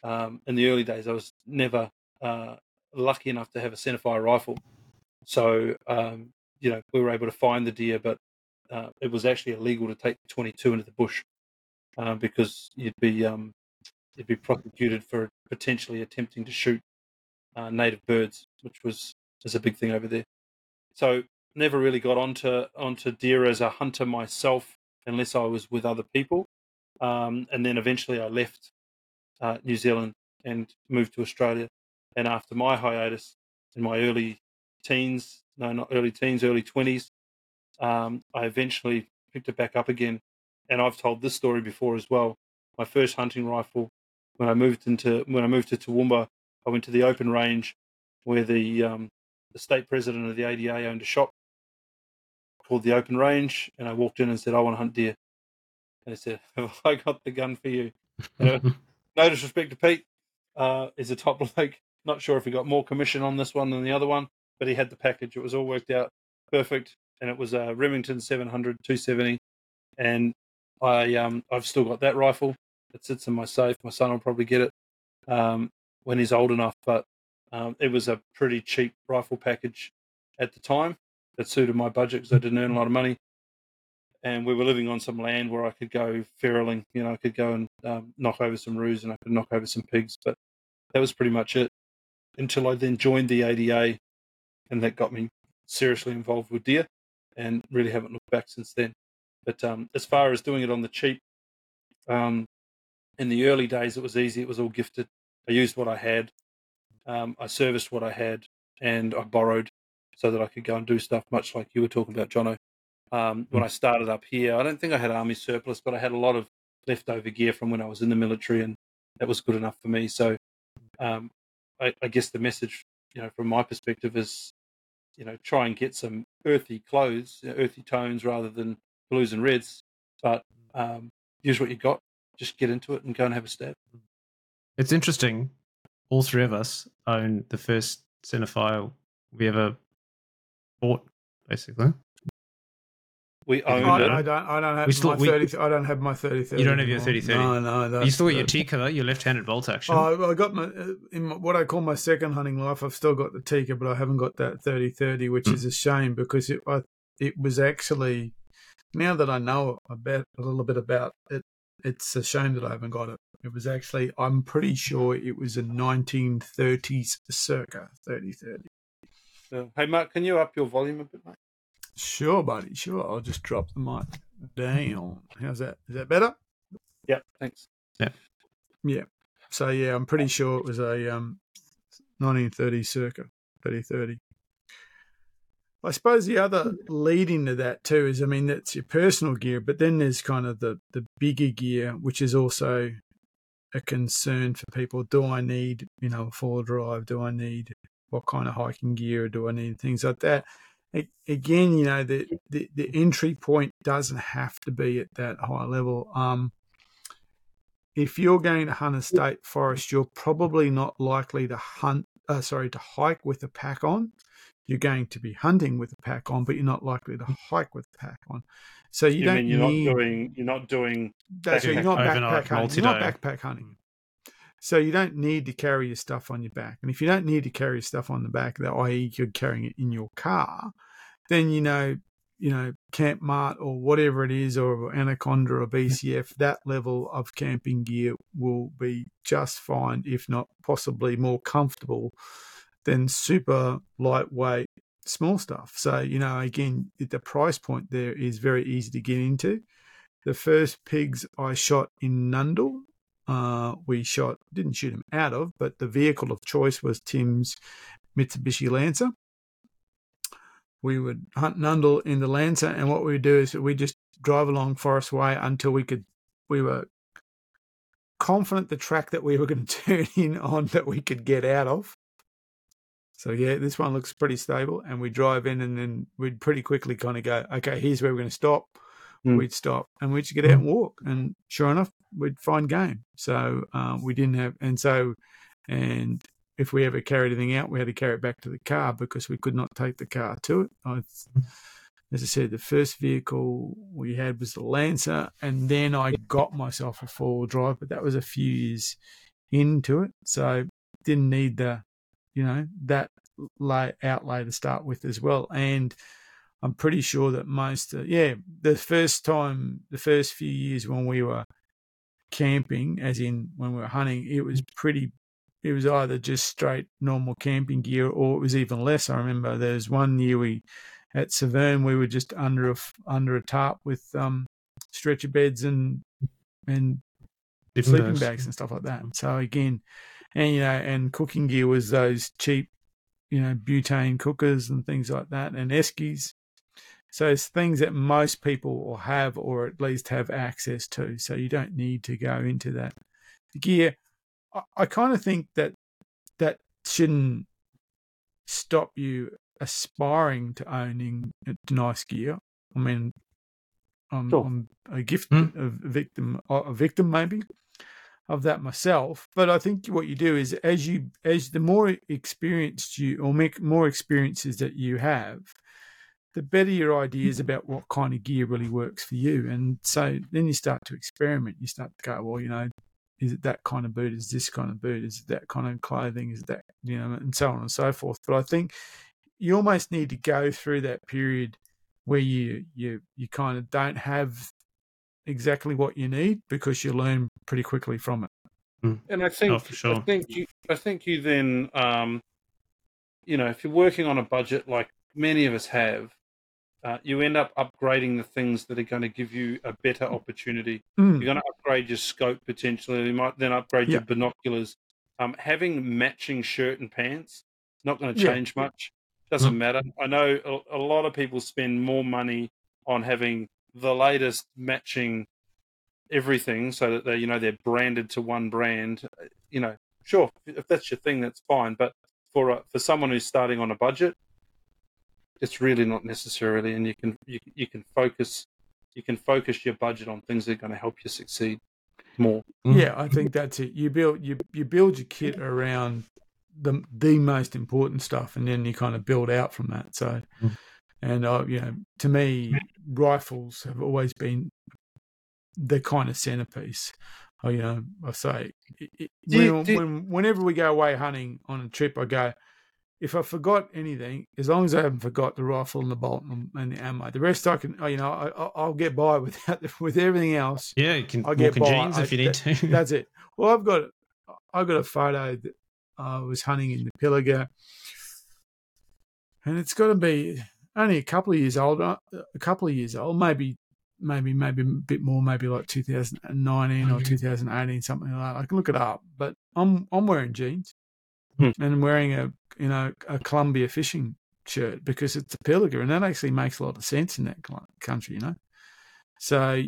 um, in the early days, I was never uh, lucky enough to have a centerfire rifle. So, um, you know, we were able to find the deer, but uh, it was actually illegal to take 22 into the bush uh, because you'd be um, you'd be prosecuted for potentially attempting to shoot uh, native birds, which was is a big thing over there. So never really got onto onto deer as a hunter myself unless I was with other people. Um, and then eventually I left uh, New Zealand and moved to Australia. And after my hiatus in my early teens, no, not early teens, early 20s, um, I eventually picked it back up again. And I've told this story before as well. My first hunting rifle, when I moved into when I moved to Toowoomba, I went to the open range where the um, the state president of the ADA owned a shop called the Open Range, and I walked in and said, "I want to hunt deer." And he said, "Have I got the gun for you?" no disrespect to Pete, uh, is a top bloke. Not sure if he got more commission on this one than the other one, but he had the package. It was all worked out perfect, and it was a Remington 700 270, and I um I've still got that rifle. It sits in my safe. My son will probably get it um, when he's old enough, but um, it was a pretty cheap rifle package at the time that suited my budget because I didn't earn a lot of money. And we were living on some land where I could go ferreling. You know, I could go and um, knock over some roos and I could knock over some pigs. But that was pretty much it until I then joined the ADA, and that got me seriously involved with deer, and really haven't looked back since then. But um, as far as doing it on the cheap, um, in the early days it was easy. It was all gifted. I used what I had. Um, I serviced what I had, and I borrowed so that I could go and do stuff much like you were talking about, Jono. Um, when hmm. I started up here, I don't think I had army surplus, but I had a lot of leftover gear from when I was in the military, and that was good enough for me. So, um, I, I, guess the message, you know, from my perspective is, you know, try and get some earthy clothes, earthy tones rather than blues and reds, but um, use what you got. Just get into it and go and have a stab. It's interesting. All three of us own the first centerfire we ever bought, basically. We owned I, it. I don't. I don't have We still- my we- thirty. I don't have my thirty thirty. You don't have your 30-30? No, no. That's, you still got your that's- Tikka, your left-handed bolt action. Oh, I got my uh, in my, what I call my second hunting life. I've still got the Tikka, but I haven't got that thirty thirty, which Mm. is a shame because it I, it was actually now that I know about a little bit about it, it's a shame that I haven't got it. It was actually I'm pretty sure it was a 1930s circa 3030. So, hey, Mark, can you up your volume a bit, mate? Sure, buddy. Sure. I'll just drop the mic down. How's that? Is that better? Yeah, thanks. Yeah. Yeah. So yeah, I'm pretty sure it was a um, 1930 circa 3030. I suppose the other lead into that too is, I mean, that's your personal gear, but then there's kind of the the bigger gear, which is also a concern for people. Do I need, you know, a four drive? Do I need what kind of hiking gear? Do I need things like that? Again, you know, the, the, the entry point doesn't have to be at that high level. Um, if you're going to hunt a state forest, you're probably not likely to hunt, uh, sorry, to hike with a pack on. You're going to be hunting with a pack on, but you're not likely to hike with a pack on. So you, You don't mean you're need, not doing you're not doing that's right, you're not Overnight backpack hunting. You're not multi-day. backpack hunting. So you don't need to carry your stuff on your back. And if you don't need to carry your stuff on the back, that i.e. you're carrying it in your car, then you know, you know, Camp Mart or whatever it is, or Anaconda or BCF, that level of camping gear will be just fine, if not possibly more comfortable than super lightweight small stuff. So, you know, again, the price point there is very easy to get into. The first pigs I shot in Nundle, uh, we shot, didn't shoot him out of, but the vehicle of choice was Tim's Mitsubishi Lancer. We would hunt Nundle in the Lancer, and what we would do is we just drive along Forest Way until we could, we were confident the track that we were going to turn in on that we could get out of. So yeah, this one looks pretty stable, and we drive in, and then we'd pretty quickly kind of go, okay, here's where we're going to stop. Hmm. We'd stop, and we'd just get out and walk, and sure enough, we'd find game. So um, we didn't have, and so, and if we ever carried anything out, we had to carry it back to the car because we could not take the car to it. I, as I said, the first vehicle we had was the Lancer, and then I got myself a four wheel drive, but that was a few years into it, so didn't need the, you know, that lay outlay to start with as well. And I'm pretty sure that most, uh, yeah, the first time, the first few years when we were camping, as in when we were hunting, it was pretty. It was either just straight normal camping gear, or it was even less. I remember there was one year we at Severn we were just under a under a tarp with um, stretcher beds and and Different sleeping bags. bags and stuff like that. So again, and you know, and cooking gear was those cheap, you know, butane cookers and things like that, and eskies. So it's things that most people will have or at least have access to. So you don't need to go into that gear. I, I kind of think that that shouldn't stop you aspiring to owning nice gear. I mean, I'm, Sure. I'm a gift, Hmm. a victim, a victim maybe of that myself. But I think what you do is as you as the more experienced you or make more experiences that you have, the better your ideas about what kind of gear really works for you. And so then you start to experiment. You start to go, well, you know, is it that kind of boot? Is this kind of boot? Is it that kind of clothing? Is that you know, and so on and so forth. But I think you almost need to go through that period where you you you kind of don't have exactly what you need because you learn pretty quickly from it. And I think Oh, sure. I think you I think you then um, you know if you're working on a budget like many of us have, uh, you end up upgrading the things that are going to give you a better opportunity. Mm. You're going to upgrade your scope potentially. You might then upgrade your binoculars. Um, having matching shirt and pants not going to Yeah. change much. Doesn't matter. I know a, a lot of people spend more money on having the latest matching everything so that they you know they're branded to one brand. You know, sure if that's your thing, that's fine. But for a, for someone who's starting on a budget, it's really not necessarily, and you can you, you can focus you can focus your budget on things that are going to help you succeed more. Mm. Yeah, I think that's it. You build you you build your kit around the the most important stuff, and then you kind of build out from that. So, Mm. and uh, you know, to me, rifles have always been the kind of centerpiece. Oh, you know, I say it, it, Do when, do when, whenever we go away hunting on a trip, I go. If I forgot anything, as long as I haven't forgot the rifle and the bolt and, the ammo, the rest I can, you know, I, I- I'll get by without with everything else. Yeah, you can I'll walk get in by. jeans I- if you need to. That's it. Well, I've got I've got a photo that I was hunting in the Pilliga, and it's got to be only a couple of years old. uh, A couple of years old, maybe, maybe, maybe a bit more, maybe like 2019 or 2018, something like that. I can look it up, but I'm I'm wearing jeans Hmm. and I'm wearing a you know a Columbia fishing shirt because it's a Pilliga, and that actually makes a lot of sense in that country, you know. So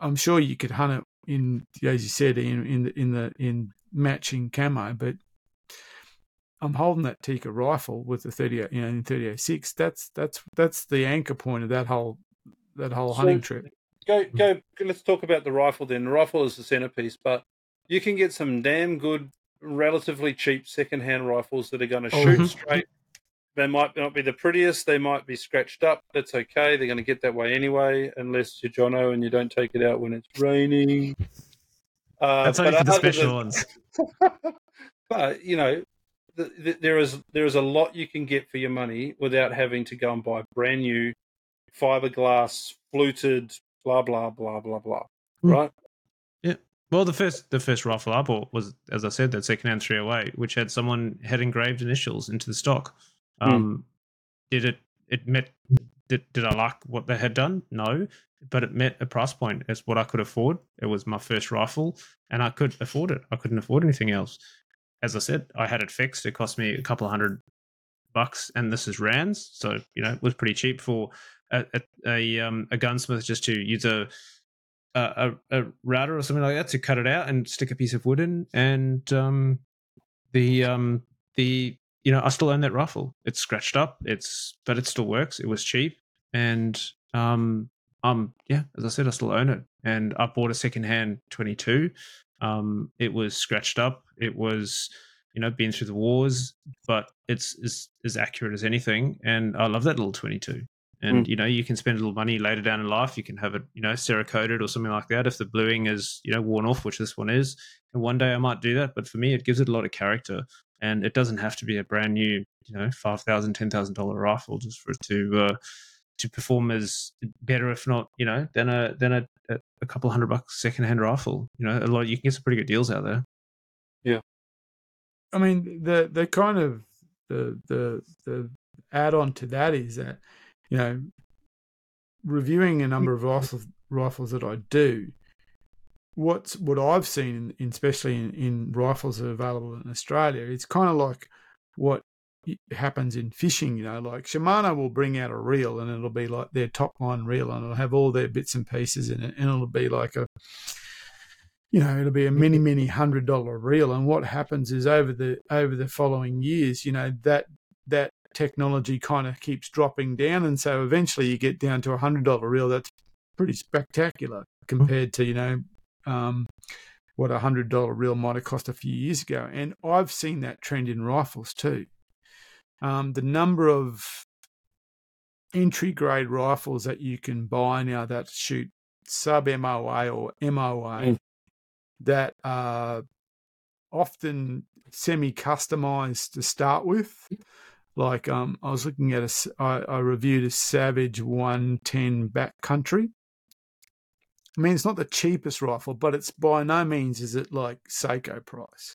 I'm sure you could hunt it in as you said in in the, in the in matching camo, but I'm holding that Tikka rifle with the 30, you know, in 306. That's that's that's the anchor point of that whole that whole So- hunting trip. Go, mm. go. Let's talk about the rifle then. The rifle is the centerpiece, but you can get some damn good, relatively cheap second-hand rifles that are going to Oh, shoot mhm. straight. They might not be the prettiest. They might be scratched up. That's okay. They're going to get that way anyway, unless you're Jono and you don't take it out when it's raining. Uh, That's only but for the special than- ones. but you know, th th there is there is a lot you can get for your money without having to go and buy brand new fiberglass fluted blah blah blah blah blah. Mm. Right? Well, the first the first rifle I bought was, as I said, that secondhand 308, which had someone had engraved initials into the stock. Hmm. Um, Did it? It met. Did, did I like what they had done? No, but it met a price point. It's what I could afford. It was my first rifle, and I could afford it. I couldn't afford anything else. As I said, I had it fixed. It cost me a couple of hundred bucks, and this is Rands, so you know it was pretty cheap for a a, a, um, a gunsmith just to use a a, a, router or something like that to cut it out and stick a piece of wood in. And um, the um, the you know I still own that rifle. It's scratched up. It's but it still works. It was cheap, and um, um, yeah, as I said, I still own it. And I bought a secondhand 22. Um, it was scratched up. It was you know been through the wars, but it's as as accurate as anything. And I love that little 22 and you know you can spend a little money later down in life you can have it you know cerakoted or something like that if the bluing is you know worn off which this one is. And one day i might do that but for me it gives it a lot of character. And it doesn't have to be a brand new you know five thousand ten thousand dollar rifle just for it to uh to perform as better if not you know than a than a, a, a couple hundred bucks secondhand rifle. You know a lot you can get some pretty good deals out there. Yeah, I mean, the the kind of the the the add on to that is that you know reviewing a number of rifles rifles that I do. What's what I've seen, in, especially in, in rifles that are available in Australia, it's kind of like what happens in fishing. You know, like Shimano will bring out a reel, and it'll be like their top line reel, and it'll have all their bits and pieces in it, and it'll be like a you know it'll be a many many hundred dollar reel and what happens is over the over the following years you know that that technology kind of keeps dropping down and so eventually you get down to a hundred dollar reel that's pretty spectacular compared to you know um, what a hundred dollar reel might have cost a few years ago and i've seen that trend in rifles too um, the number of entry grade rifles that you can buy now that shoot sub MOA or MOA Mm. that are often semi customized to start with. Like um, I was looking at a, I, I reviewed a Savage 110 Backcountry. I mean, it's not the cheapest rifle, but it's by no means is it like Sako price.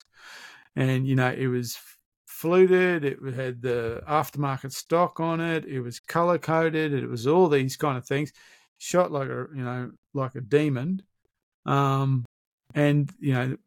And you know, it was fluted. It had the aftermarket stock on it. It was color coded. It was all these kind of things. Shot like a you know like a demon. Um, and you know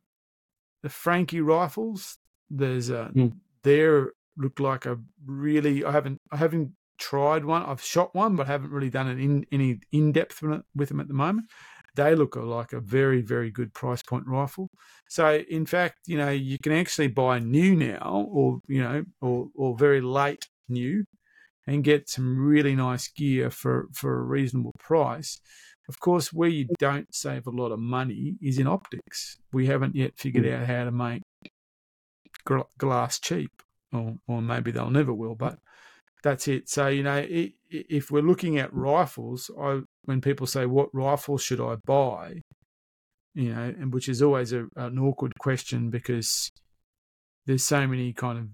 the Franchi rifles. There's a Mm. there look like a really. I haven't I haven't tried one. I've shot one, but haven't really done it in any in depth with them at the moment. They look like a very very good price point rifle. So in fact, you know, you can actually buy new now, or you know, or or very late new, and get some really nice gear for for a reasonable price. Of course, where you don't save a lot of money is in optics. We haven't yet figured hmm. out how to make gl- glass cheap, or or maybe they'll never will. But that's it. So you know, i- i- if we're looking at rifles, I when people say what rifle should I buy, you know, and which is always a, an awkward question because there's so many kind of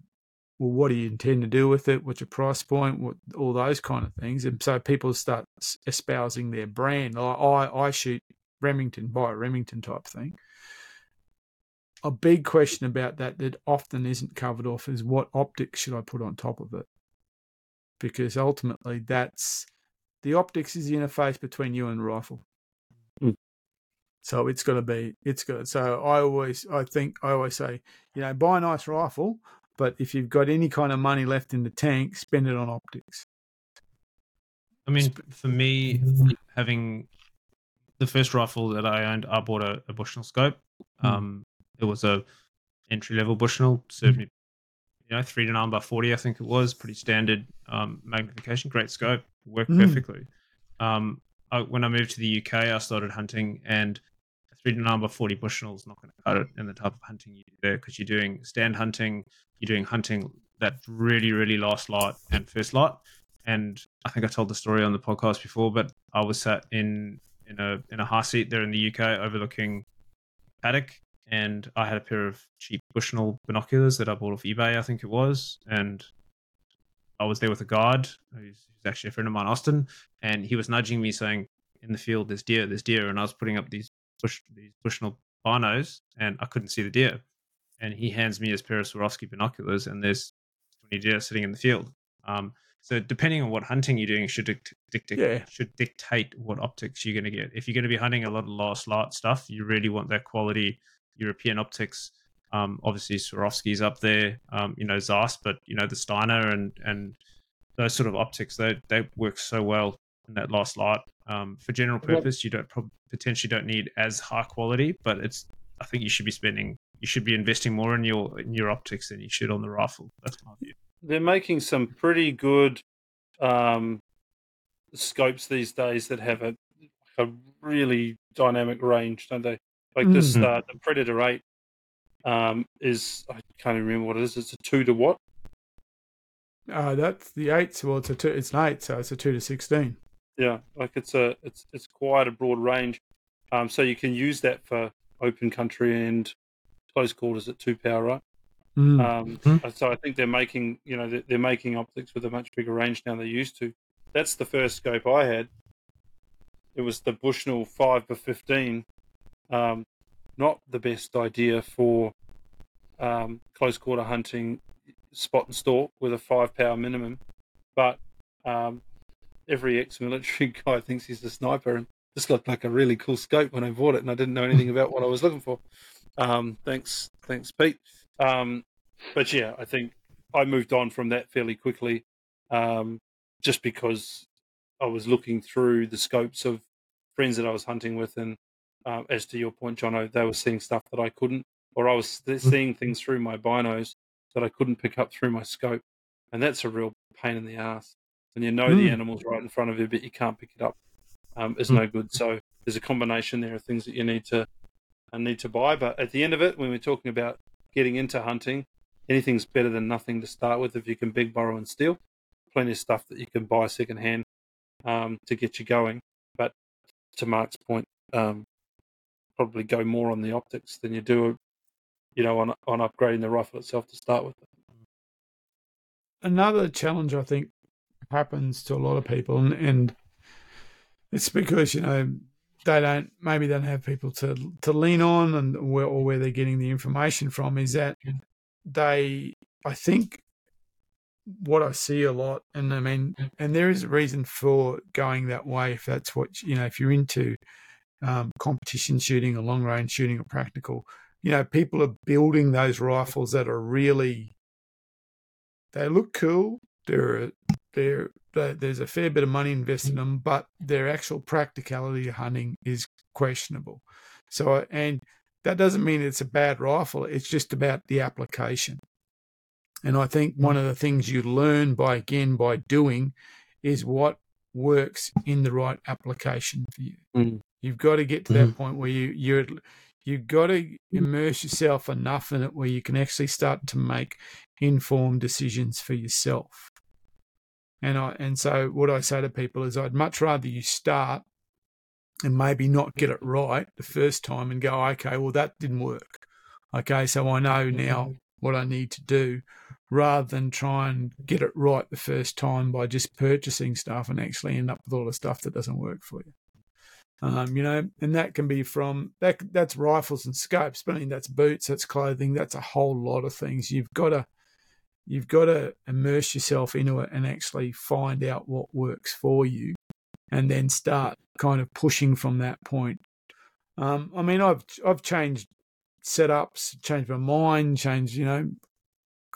well, what do you intend to do with it? What's your price point? What all those kind of things, and so people start espousing their brand. I I, I shoot Remington, buy a Remington type thing. A big question about that that often isn't covered off is what optics should I put on top of it? Because ultimately, that's the optics is the interface between you and the rifle. Mm. So it's got to be, it's got. So I always, I think, I always say, you know, buy a nice rifle, but if you've got any kind of money left in the tank, spend it on optics. I mean, for me, having the first rifle that I owned, I bought a, a Bushnell scope. Um, it was a entry level Bushnell, served me, you know, three to nine by forty, I think it was, pretty standard um, magnification, great scope, worked Mm. perfectly. Um, I, when I moved to the UK, I started hunting, and a three to nine by forty Bushnell is not going to cut it in the type of hunting you do there because you're doing stand hunting, you're doing hunting that really, really last light and first light. And I think I told the story on the podcast before, but I was sat in in a in a high seat there in the UK overlooking paddock, and I had a pair of cheap Bushnell binoculars that I bought off eBay, I think it was, and I was there with a guard who's, who's actually a friend of mine, Austin, and he was nudging me saying, "In the field, there's deer, there's deer," and I was putting up these bush these Bushnell binos, and I couldn't see the deer, and he hands me his pair of Swarovski binoculars, and there's 20 deer sitting in the field. Um, so depending on what hunting you're doing, should dict- dictate Yeah. should dictate what optics you're going to get. If you're going to be hunting a lot of last light stuff, you really want that quality European optics. Um, obviously, Swarovski's up there, um, you know, Zeiss, but you know the Steiner and and those sort of optics they they work so well in that last light. Um, for general purpose, you don't prob- potentially don't need as high quality, but it's I think you should be spending you should be investing more in your in your optics than you should on the rifle. That's my view. They're making some pretty good um, scopes these days that have a, a really dynamic range, don't they? Like this, Mhm. uh, the Predator Eight um, is I can't even remember what it is. It's a two to what? Uh, that's the eight. Well, it's a two. It's an eight, so it's a two to sixteen. Yeah, like it's a it's it's quite a broad range. Um, so you can use that for open country and close quarters at two power, right? Mm. Um, Mhm. So I think they're making, you know, they're, they're making optics with a much bigger range now than they used to. That's the first scope I had. It was the Bushnell five by fifteen. Um, not the best idea for um, close quarter hunting, spot and stalk with a five power minimum, but um, every ex-military guy thinks he's a sniper, and this looked like a really cool scope when I bought it, and I didn't know anything about what I was looking for. Um, thanks, thanks, Pete. Um, but yeah, I think I moved on from that fairly quickly, um, just because I was looking through the scopes of friends that I was hunting with, and um, as to your point, Jono, they were seeing stuff that I couldn't, or I was seeing things through my binos that I couldn't pick up through my scope, and that's a real pain in the ass. And you know the Mm. animal's right in front of you, but you can't pick it up, um, is Mm. no good. So there's a combination there of things that you need to uh, need to buy. But at the end of it, when we're talking about getting into hunting, anything's better than nothing to start with if you can big borrow and steal. Plenty of stuff that you can buy secondhand um, to get you going. But to Mark's point, um, probably go more on the optics than you do, you know, on on upgrading the rifle itself to start with. Another challenge I think happens to a lot of people, and, and it's because you know they don't maybe they don't have people to to lean on, and where or where they're getting the information from is that they I think what I see a lot, and I mean, and there is a reason for going that way if that's what you know if you're into um, competition shooting or long range shooting or practical, you know, people are building those rifles that are really they look cool. They're they're they- there's a fair bit of money invested in them, but their actual practicality of hunting is questionable. So, and that doesn't mean it's a bad rifle. It's just about the application. And I think one of the things you learn by again by doing is what works in the right application for you. Mm. You've got to get to that mm-hmm. point where you you're you've got to mm. immerse yourself enough in it where you can actually start to make informed decisions for yourself. And I and so what I say to people is I'd much rather you start and maybe not get it right the first time and go, okay, well that didn't work. Okay, so I know now mm-hmm. what I need to do rather than try and get it right the first time by just purchasing stuff and actually end up with all the stuff that doesn't work for you. Um, you know, and that can be from that that's rifles and scopes, but I mean that's boots, that's clothing, that's a whole lot of things. You've got to you've got to immerse yourself into it and actually find out what works for you and then start kind of pushing from that point. Um, I mean, I've I've changed setups, changed my mind, changed, you know,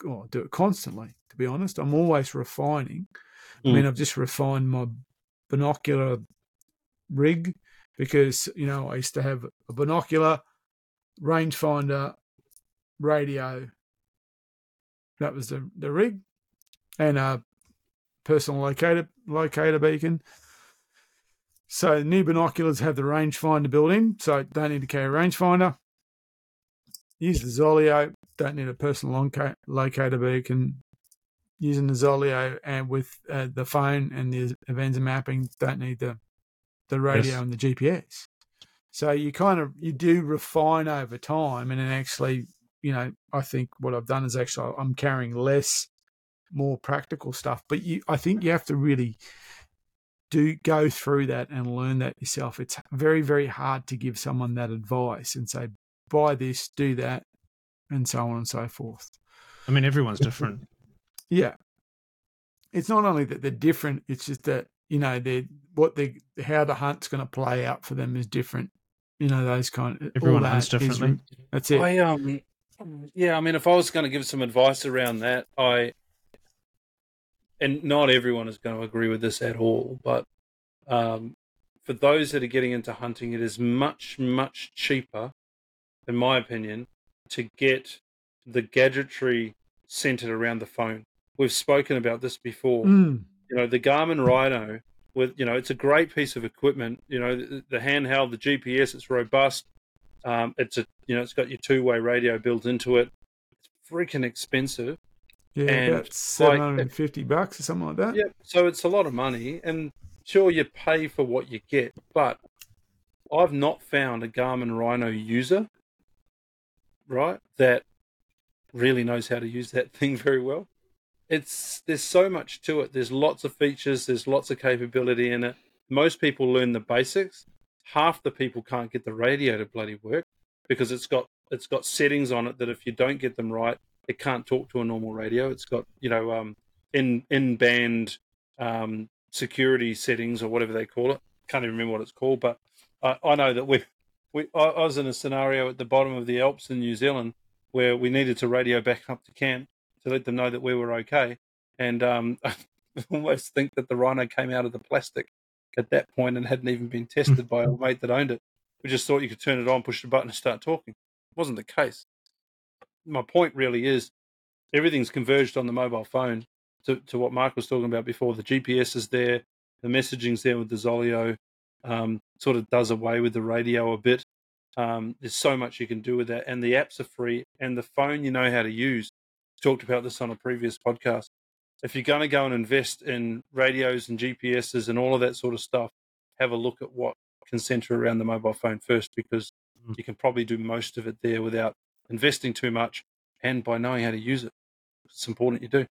oh, I do it constantly. To be honest, I'm always refining. I mean, I've just refined my binocular rig. Because you know I used to have a binocular, rangefinder, radio. That was the the rig, and a personal locator locator beacon. So new binoculars have the rangefinder built in, so don't need to carry a rangefinder. Use the Zoleo, don't need a personal locator beacon. Using the Zoleo and with uh, the phone and the Avenza mapping, don't need the the radio yes. and the GPS. So you kind of you do refine over time, and then actually, you know, I think what I've done is actually I'm carrying less, more practical stuff. But you, I think you have to really do go through that and learn that yourself. It's very very hard to give someone that advice and say buy this, do that, and so on and so forth. I mean, everyone's different. Yeah, it's not only that they're different; it's just that you know, they what they how the hunt's going to play out for them is different. You know, those kind of everyone hunts differently. Is, that's it. I um, yeah, I mean, if I was going to give some advice around that, I and not everyone is going to agree with this at all, but um, for those that are getting into hunting, it is much much cheaper, in my opinion, to get the gadgetry centered around the phone. We've spoken about this before. Mm you know the Garmin Rhino with you know it's a great piece of equipment. You know the, the handheld, the GPS, it's robust. Um, it's a you know it's got your two way radio built into it. It's freaking expensive. Yeah, and about seven hundred and fifty like, bucks or something like that. Yeah, so it's a lot of money, and sure you pay for what you get, but I've not found a Garmin Rhino user, right, that really knows how to use that thing very well it's there's so much to it. There's lots of features. There's lots of capability in it. Most people learn the basics. Half the people can't get the radio to bloody work because it's got it's got settings on it that if you don't get them right, it can't talk to a normal radio. It's got you know um, in in band um, security settings or whatever they call it. Can't even remember what it's called, but I, I know that we we I, I was in a scenario at the bottom of the Alps in New Zealand where we needed to radio back up to camp to let them know that we were okay. And um, I almost think that the rhino came out of the plastic at that point and hadn't even been tested by a mate that owned it. We just thought you could turn it on, push the button, and start talking. It wasn't the case. My point really is everything's converged on the mobile phone to, to what Mark was talking about before. The GPS is there, the messaging's there with the Zoleo, um, sort of does away with the radio a bit. Um, there's so much you can do with that, and the apps are free, and the phone you know how to use talked about this on a previous podcast. If you're going to go and invest in radios and GPSs and all of that sort of stuff, have a look at what can center around the mobile phone first because mm. you can probably do most of it there without investing too much and by knowing how to use it. It's important you do.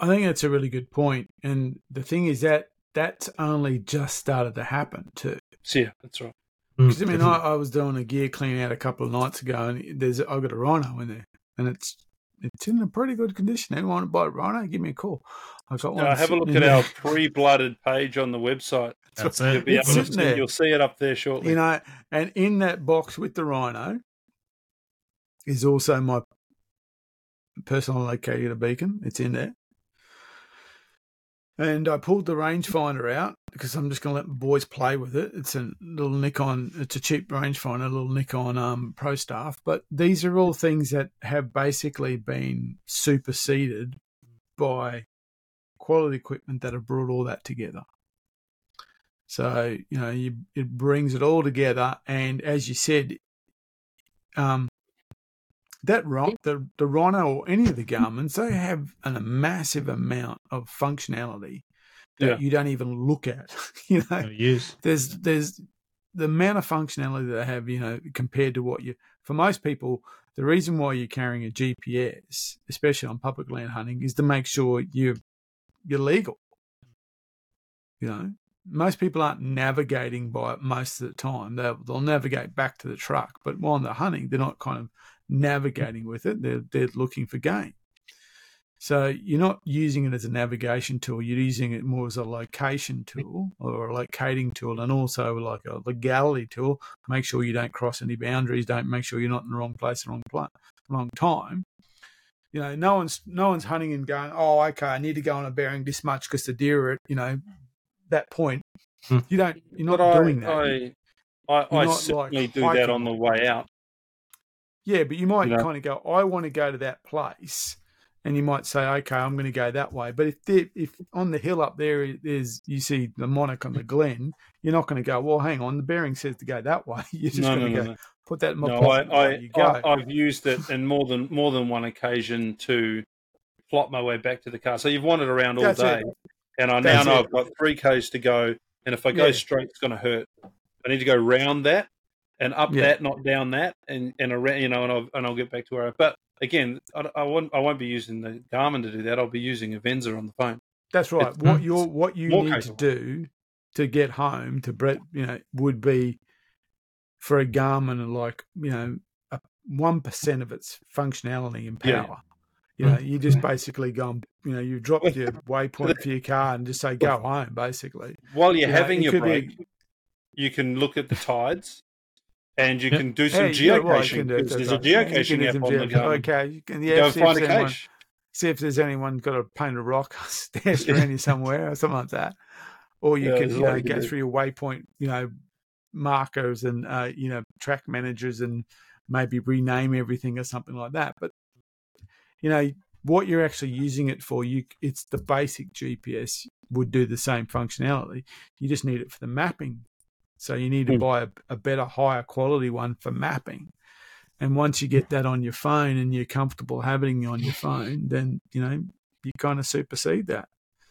I think that's a really good point. And the thing is that that's only just started to happen too. Yeah, that's right. Because I mean, I, I, was doing a gear clean out a couple of nights ago, and there's I got a rhino in there, and it's it's in a pretty good condition. Anyone want to buy it right give me a call. I've got one. have a look at there. our pre-blooded page on the website. That's it. You'll, be able to, there. you'll see it up there shortly. You know, and in that box with the rhino is also my personal locator beacon. It's in there. And I pulled the rangefinder out because I'm just going to let the boys play with it. It's a little Nikon, it's a cheap rangefinder, a little Nikon um, Pro Staff. But these are all things that have basically been superseded by quality equipment that have brought all that together. So, you know, you, it brings it all together. And as you said, um, that right, the the Rhino or any of the Garmin's, they have an, a massive amount of functionality that yeah. you don't even look at. you know, yes. there's there's the amount of functionality that they have. You know, compared to what you for most people, the reason why you're carrying a GPS, especially on public land hunting, is to make sure you you're legal. You know, most people aren't navigating by it most of the time. They'll, they'll navigate back to the truck, but while they're hunting, they're not kind of navigating with it. They're, they're looking for game. So you're not using it as a navigation tool. You're using it more as a location tool or a locating tool, and also like a legality tool. Make sure you don't cross any boundaries. Don't make sure you're not in the wrong place, the wrong place, wrong time. You know, no one's no one's hunting and going. Oh, okay, I need to go on a bearing this much because the deer are at you know that point. Hmm. You don't. You're not But doing that. I, I, I, certainly like, do that on the way out. Yeah, but you might You know? kind of go, I want to go to that place. And you might say, okay, I'm going to go that way. But if there- if on the hill up there, there is you see the monarch on the glen, you're not going to go, well, hang on, the bearing says to go that way. You're just No, going no, to no, go, put that in my pocket. I, I, you go. I, I've used it in more than more than one occasion to plot my way back to the car. So you've wandered around all That's day, it. and I now know it. I've got three k's to go. And if I go Yeah. straight, it's going to hurt. I need to go round that and up Yeah. that, not down that, and and around, you know, and I'll and I'll get back to where. I, but again, I, I won't I won't be using the Garmin to do that. I'll be using Avenza on the phone. That's right. It's- What you what you need capable. to do to get home to Brett, you know, would be for a Garmin like you know one percent of its functionality and Yeah. power. You know, mm-hmm. you just mm-hmm. basically go, and, you know, you drop your waypoint for your car and just say go home, basically. While you're You having it your could be- break, you can look at the tides. And you can do some Hey, yeah, well, geocaching. do there's a right. Yeah, you can geocaching app on the geo- Okay, you can yeah, Go see, find if a anyone, cache. see if there's anyone got a painted rock stashed around somewhere or something like that. Or you Yeah, can you know go through your waypoint, you know, markers and uh, you know track managers and maybe rename everything or something like that. But you know what you're actually using it for, you it's the basic GPS would do the same functionality. You just need it for the mapping. So you need to Hmm. buy a, a better, higher quality one for mapping. And once you get that on your phone and you're comfortable having it on your phone, then you know you kind of supersede that.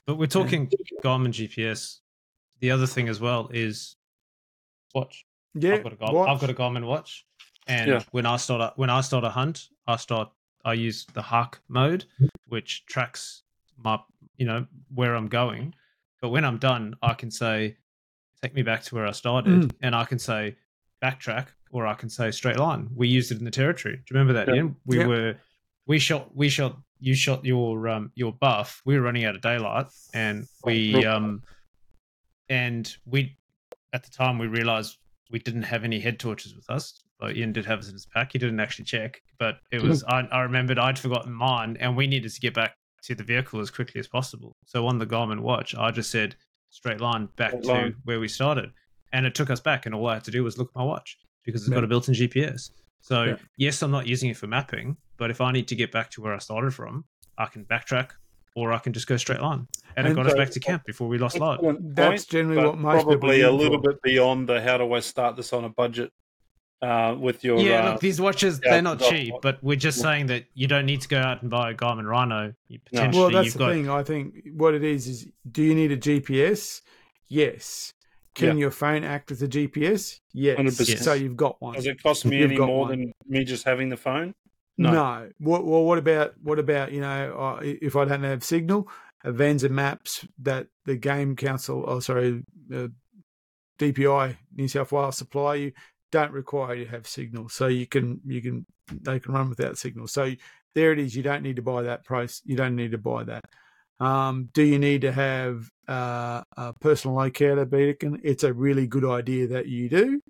But we're talking Garmin GPS. The other thing as well is watch. Yeah, I've got a Garmin, watch. I've got a Garmin watch, and Yeah. when I start a, when I start a hunt, I start I use the Hark mode, which tracks my you know where I'm going. But when I'm done, I can say, "Take me back to where I started," Mm. and I can say, "Backtrack," or I can say, "Straight line." We used it in the territory. Do you remember that? Ian? We were we shot we shot you shot your um your buff. We were running out of daylight, and we um and we at the time we realized we didn't have any head torches with us. But Ian did have us in his pack. He didn't actually check, but it was I, I remembered I'd forgotten mine, and we needed to get back to the vehicle as quickly as possible. So on the Garmin watch, I just said straight line back Straight to line. where we started, and it took us back. And all I had to do was look at my watch because it's Yeah. got a built-in GPS. So Yeah. yes, I'm not using it for mapping, but if I need to get back to where I started from, I can backtrack or I can just go straight line. And, it And got us back to camp before we lost light. That's generally what most people probably a little for. bit beyond the how do I start this on a budget uh, with your yeah, uh, look, these watches, yeah, they're not the- cheap, but we're just Yeah. saying that you don't need to go out and buy a Garmin Rino. You No. Well, that's you've the got thing. I think what it is is, do you need a GPS? Yes. Can Yeah. your phone act as a GPS? Yes. 100%. So you've got one. does it cost me You've any got more one. than me just having the phone? No. No. What, well, what about what about you know uh, if I don't have signal, Avenza maps that the Game Council, oh sorry, uh, DPI New South Wales supply you don't require you to have signal, so you can you can they can run without signal. So there it is. You don't need to buy that price. You don't need to buy that. Um, do you need to have uh, a personal locator beacon? It's a really good idea that you do.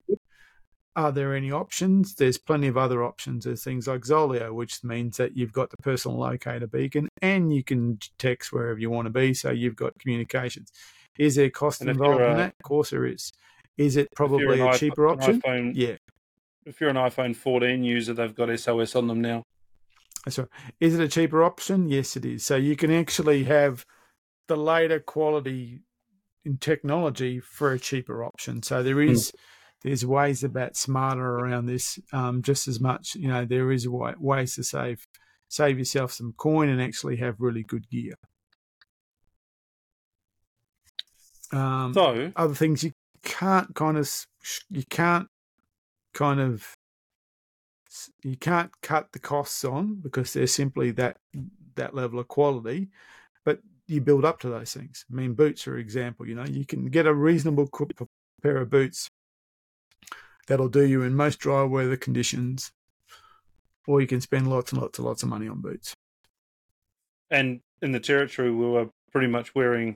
Are there any options? There's plenty of other options. There's things like Zoleo, which means that you've got the personal locator beacon and you can text wherever you want to be. So you've got communications. Is there cost involved in that? Of course there is. Is it probably a iPhone- cheaper option? iPhone, Yeah. If you're an iPhone 14 user, they've got SOS on them now. So is it a cheaper option? Yes, it is. So you can actually have the later quality in technology for a cheaper option. So there is there's ways about smarter around this um, just as much. You know, there is ways to save save yourself some coin and actually have really good gear. Um, So, other things you can't kind of you can't kind of you can't cut the costs on because they're simply that that level of quality but you build up to those things. I mean boots an example you know you can get a reasonable pair of boots that'll do you in most dry weather conditions or you can spend lots and lots and lots of money on boots. And in the territory, we were pretty much wearing,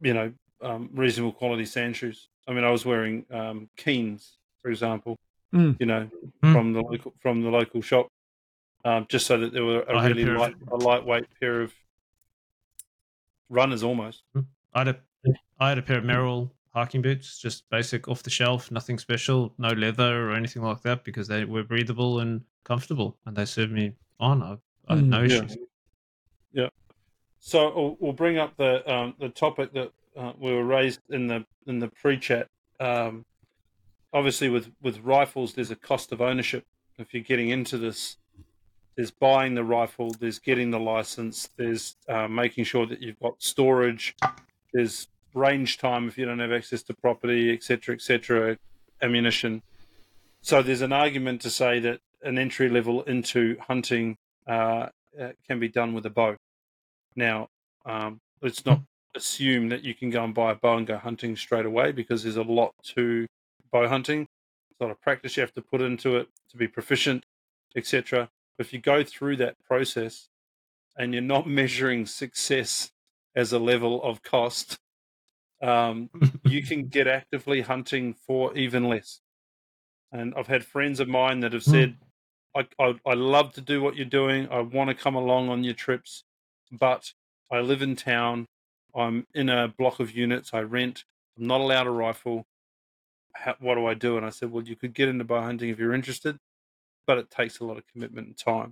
you know, um, reasonable quality sand shoes. I mean, I was wearing um, Keens, for example, Mm. you know, Mm. from the local from the local shop, um, just so that there were a I had a really of- light, a lightweight pair of runners almost. I had a I had a pair of Merrell hiking boots, just basic off the shelf, nothing special, no leather or anything like that, because they were breathable and comfortable, and they served me on. I, I had no Mm, yeah. issues. Yeah. So we'll, we'll bring up the um, the topic that uh, we were raised in the in the pre-chat. Um, obviously, with with rifles, there's a cost of ownership. If you're getting into this, there's buying the rifle, there's getting the license, there's uh, making sure that you've got storage, there's range time if you don't have access to property, etc., etc., ammunition. So there's an argument to say that an entry level into hunting uh, uh, can be done with a bow. Now, um, let's not assume that you can go and buy a bow and go hunting straight away because there's a lot to bow hunting. There's a lot of practice you have to put into it to be proficient, etc. If you go through that process and you're not measuring success as a level of cost, um, you can get actively hunting for even less. And I've had friends of mine that have said, I, I, I love to do what you're doing. I want to come along on your trips, but I live in town. I'm in a block of units. I rent. I'm not allowed a rifle. How, what do I do? And I said, well, you could get into bow hunting if you're interested, but it takes a lot of commitment and time.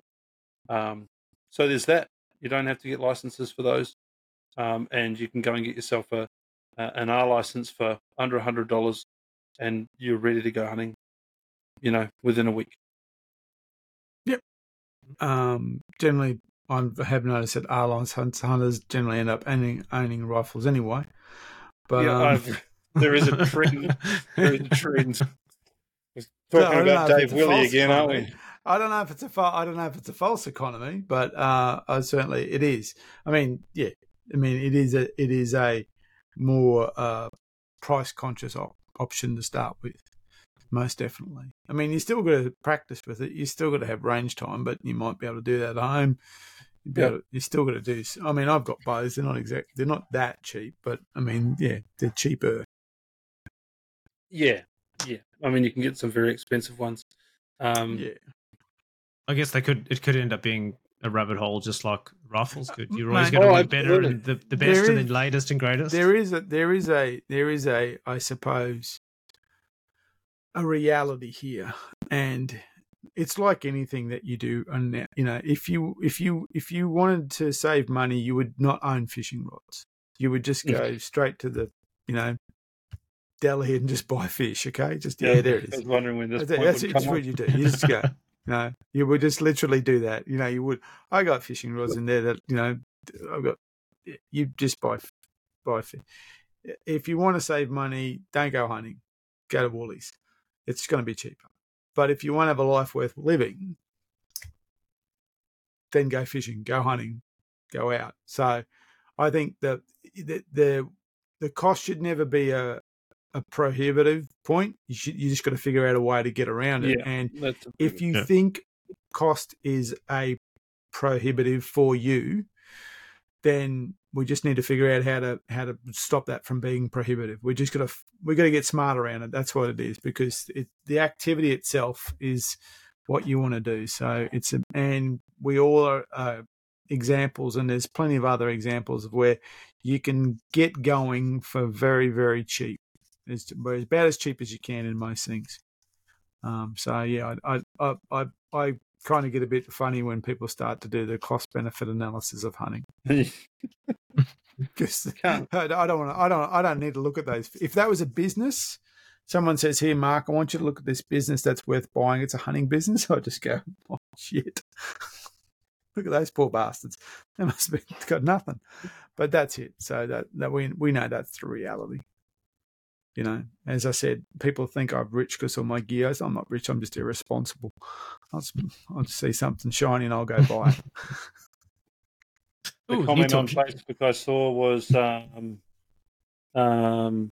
Um, so there's that. You don't have to get licenses for those, um, and you can go and get yourself a, a an R license for under hundred dollars, and you're ready to go hunting. You know, within a week. Um, generally, I have noticed that R-license hunters generally end up owning, owning rifles anyway. But yeah, um, there is a trend. there is a trend. We're talking don't about Dave Willie again, aren't we? I don't know if it's a fa- I don't know if it's a false economy, but uh, uh, certainly it is. I mean, yeah, I mean it is a it is a more uh, price conscious op- option to start with, most definitely. I mean, you still got to practice with it. You still got to have range time, but you might be able to do that at home. You'd be Yeah. able to- you still got to do. I mean, I've got bows. They're not exact. They're not that cheap, but I mean, yeah, they're cheaper. Yeah, yeah. I mean, you can get some very expensive ones. Um, Yeah. I guess they could. It could end up being a rabbit hole, just like rifles could. You're always going to Oh, want better and the, the best There and the latest and greatest. There is a there is a there is a I suppose a reality here, and it's like anything that you do. And you know, if you if you if you wanted to save money, you would not own fishing rods. You would just go straight to the you know deli and just buy fish. Okay, just yeah, there it I was wondering when this That's, That's would it's come what you do. You just go. you know you would just literally do that. You know, you would. I got fishing rods in there that you know. I've got. You just buy buy fish. If you want to save money, don't go hunting. Go to Woolies. It's going to be cheaper. But if you want to have a life worth living, then go fishing, go hunting, go out. So, I think that the the, the cost should never be a a prohibitive point. You should you just got to figure out a way to get around it. Yeah. And if you Yeah. think cost is a prohibitive for you, then we just need to figure out how to how to stop that from being prohibitive. We just got to we got to get smart around it. That's what it is because it, the activity itself is what you want to do. So it's a, and we all are uh, examples, and there's plenty of other examples of where you can get going for very very cheap. It's about as cheap as you can in most things. Um, so yeah, I I I, I kind of get a bit funny when people start to do the cost benefit analysis of hunting because I don't want to. I don't. I don't need to look at those. If that was a business, someone says, "Here, Mark, I want you to look at this business that's worth buying. It's a hunting business." I just go, "Oh shit." Look at those poor bastards. They must have got nothing. But that's it. So that, that we we know that's the reality. You know, as I said, people think I'm rich because of my gears. I'm not rich. I'm just irresponsible. I'll, s- I'll see something shiny and I'll go buy it. The Ooh, comment on. Facebook I saw was, um, um,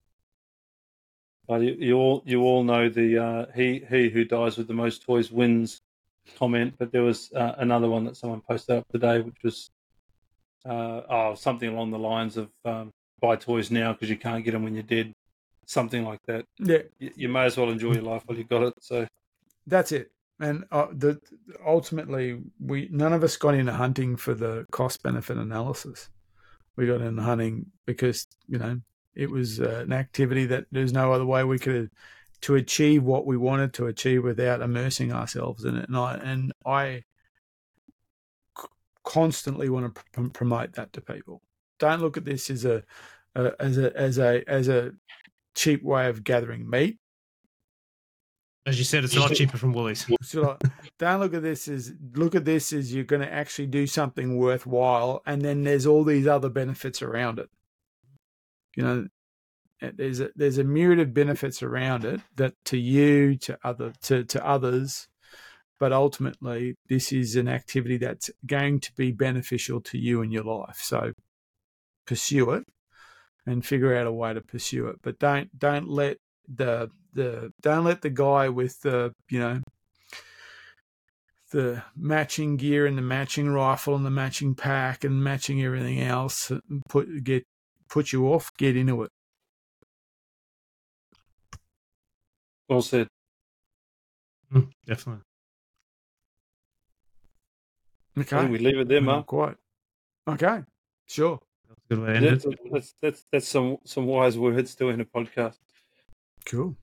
well, you, you all you all know the uh, he he who dies with the most toys wins comment, but there was uh, another one that someone posted up today, which was uh, oh something along the lines of um, buy toys now because you can't get them when you're dead, something like that. yeah, You, you may as well enjoy your life while you got it. So that's it. And uh, the ultimately, we none of us got into hunting for the cost benefit analysis. We got into hunting because you know it was uh, an activity that there's no other way we could to achieve what we wanted to achieve without immersing ourselves in it. And I and I constantly want to pr- promote that to people. Don't look at this as a, a as a as a as a cheap way of gathering meat. As you said, it's a lot cheaper from Woolies. So don't look at this as look at this as you're going to actually do something worthwhile, and then there's all these other benefits around it. You know, there's a there's a myriad of benefits around it that to you, to other to to others, but ultimately this is an activity that's going to be beneficial to you in your life. So pursue it and figure out a way to pursue it. But don't don't let the the don't let the guy with the you know the matching gear and the matching rifle and the matching pack and matching everything else put get put you off. Get into it. Well said. Mm, definitely. Okay. we leave it there, Mark. Quite. Okay. Sure. Good way to end it. That's, that's, that's, that's some, some wise words to end a podcast. Cool.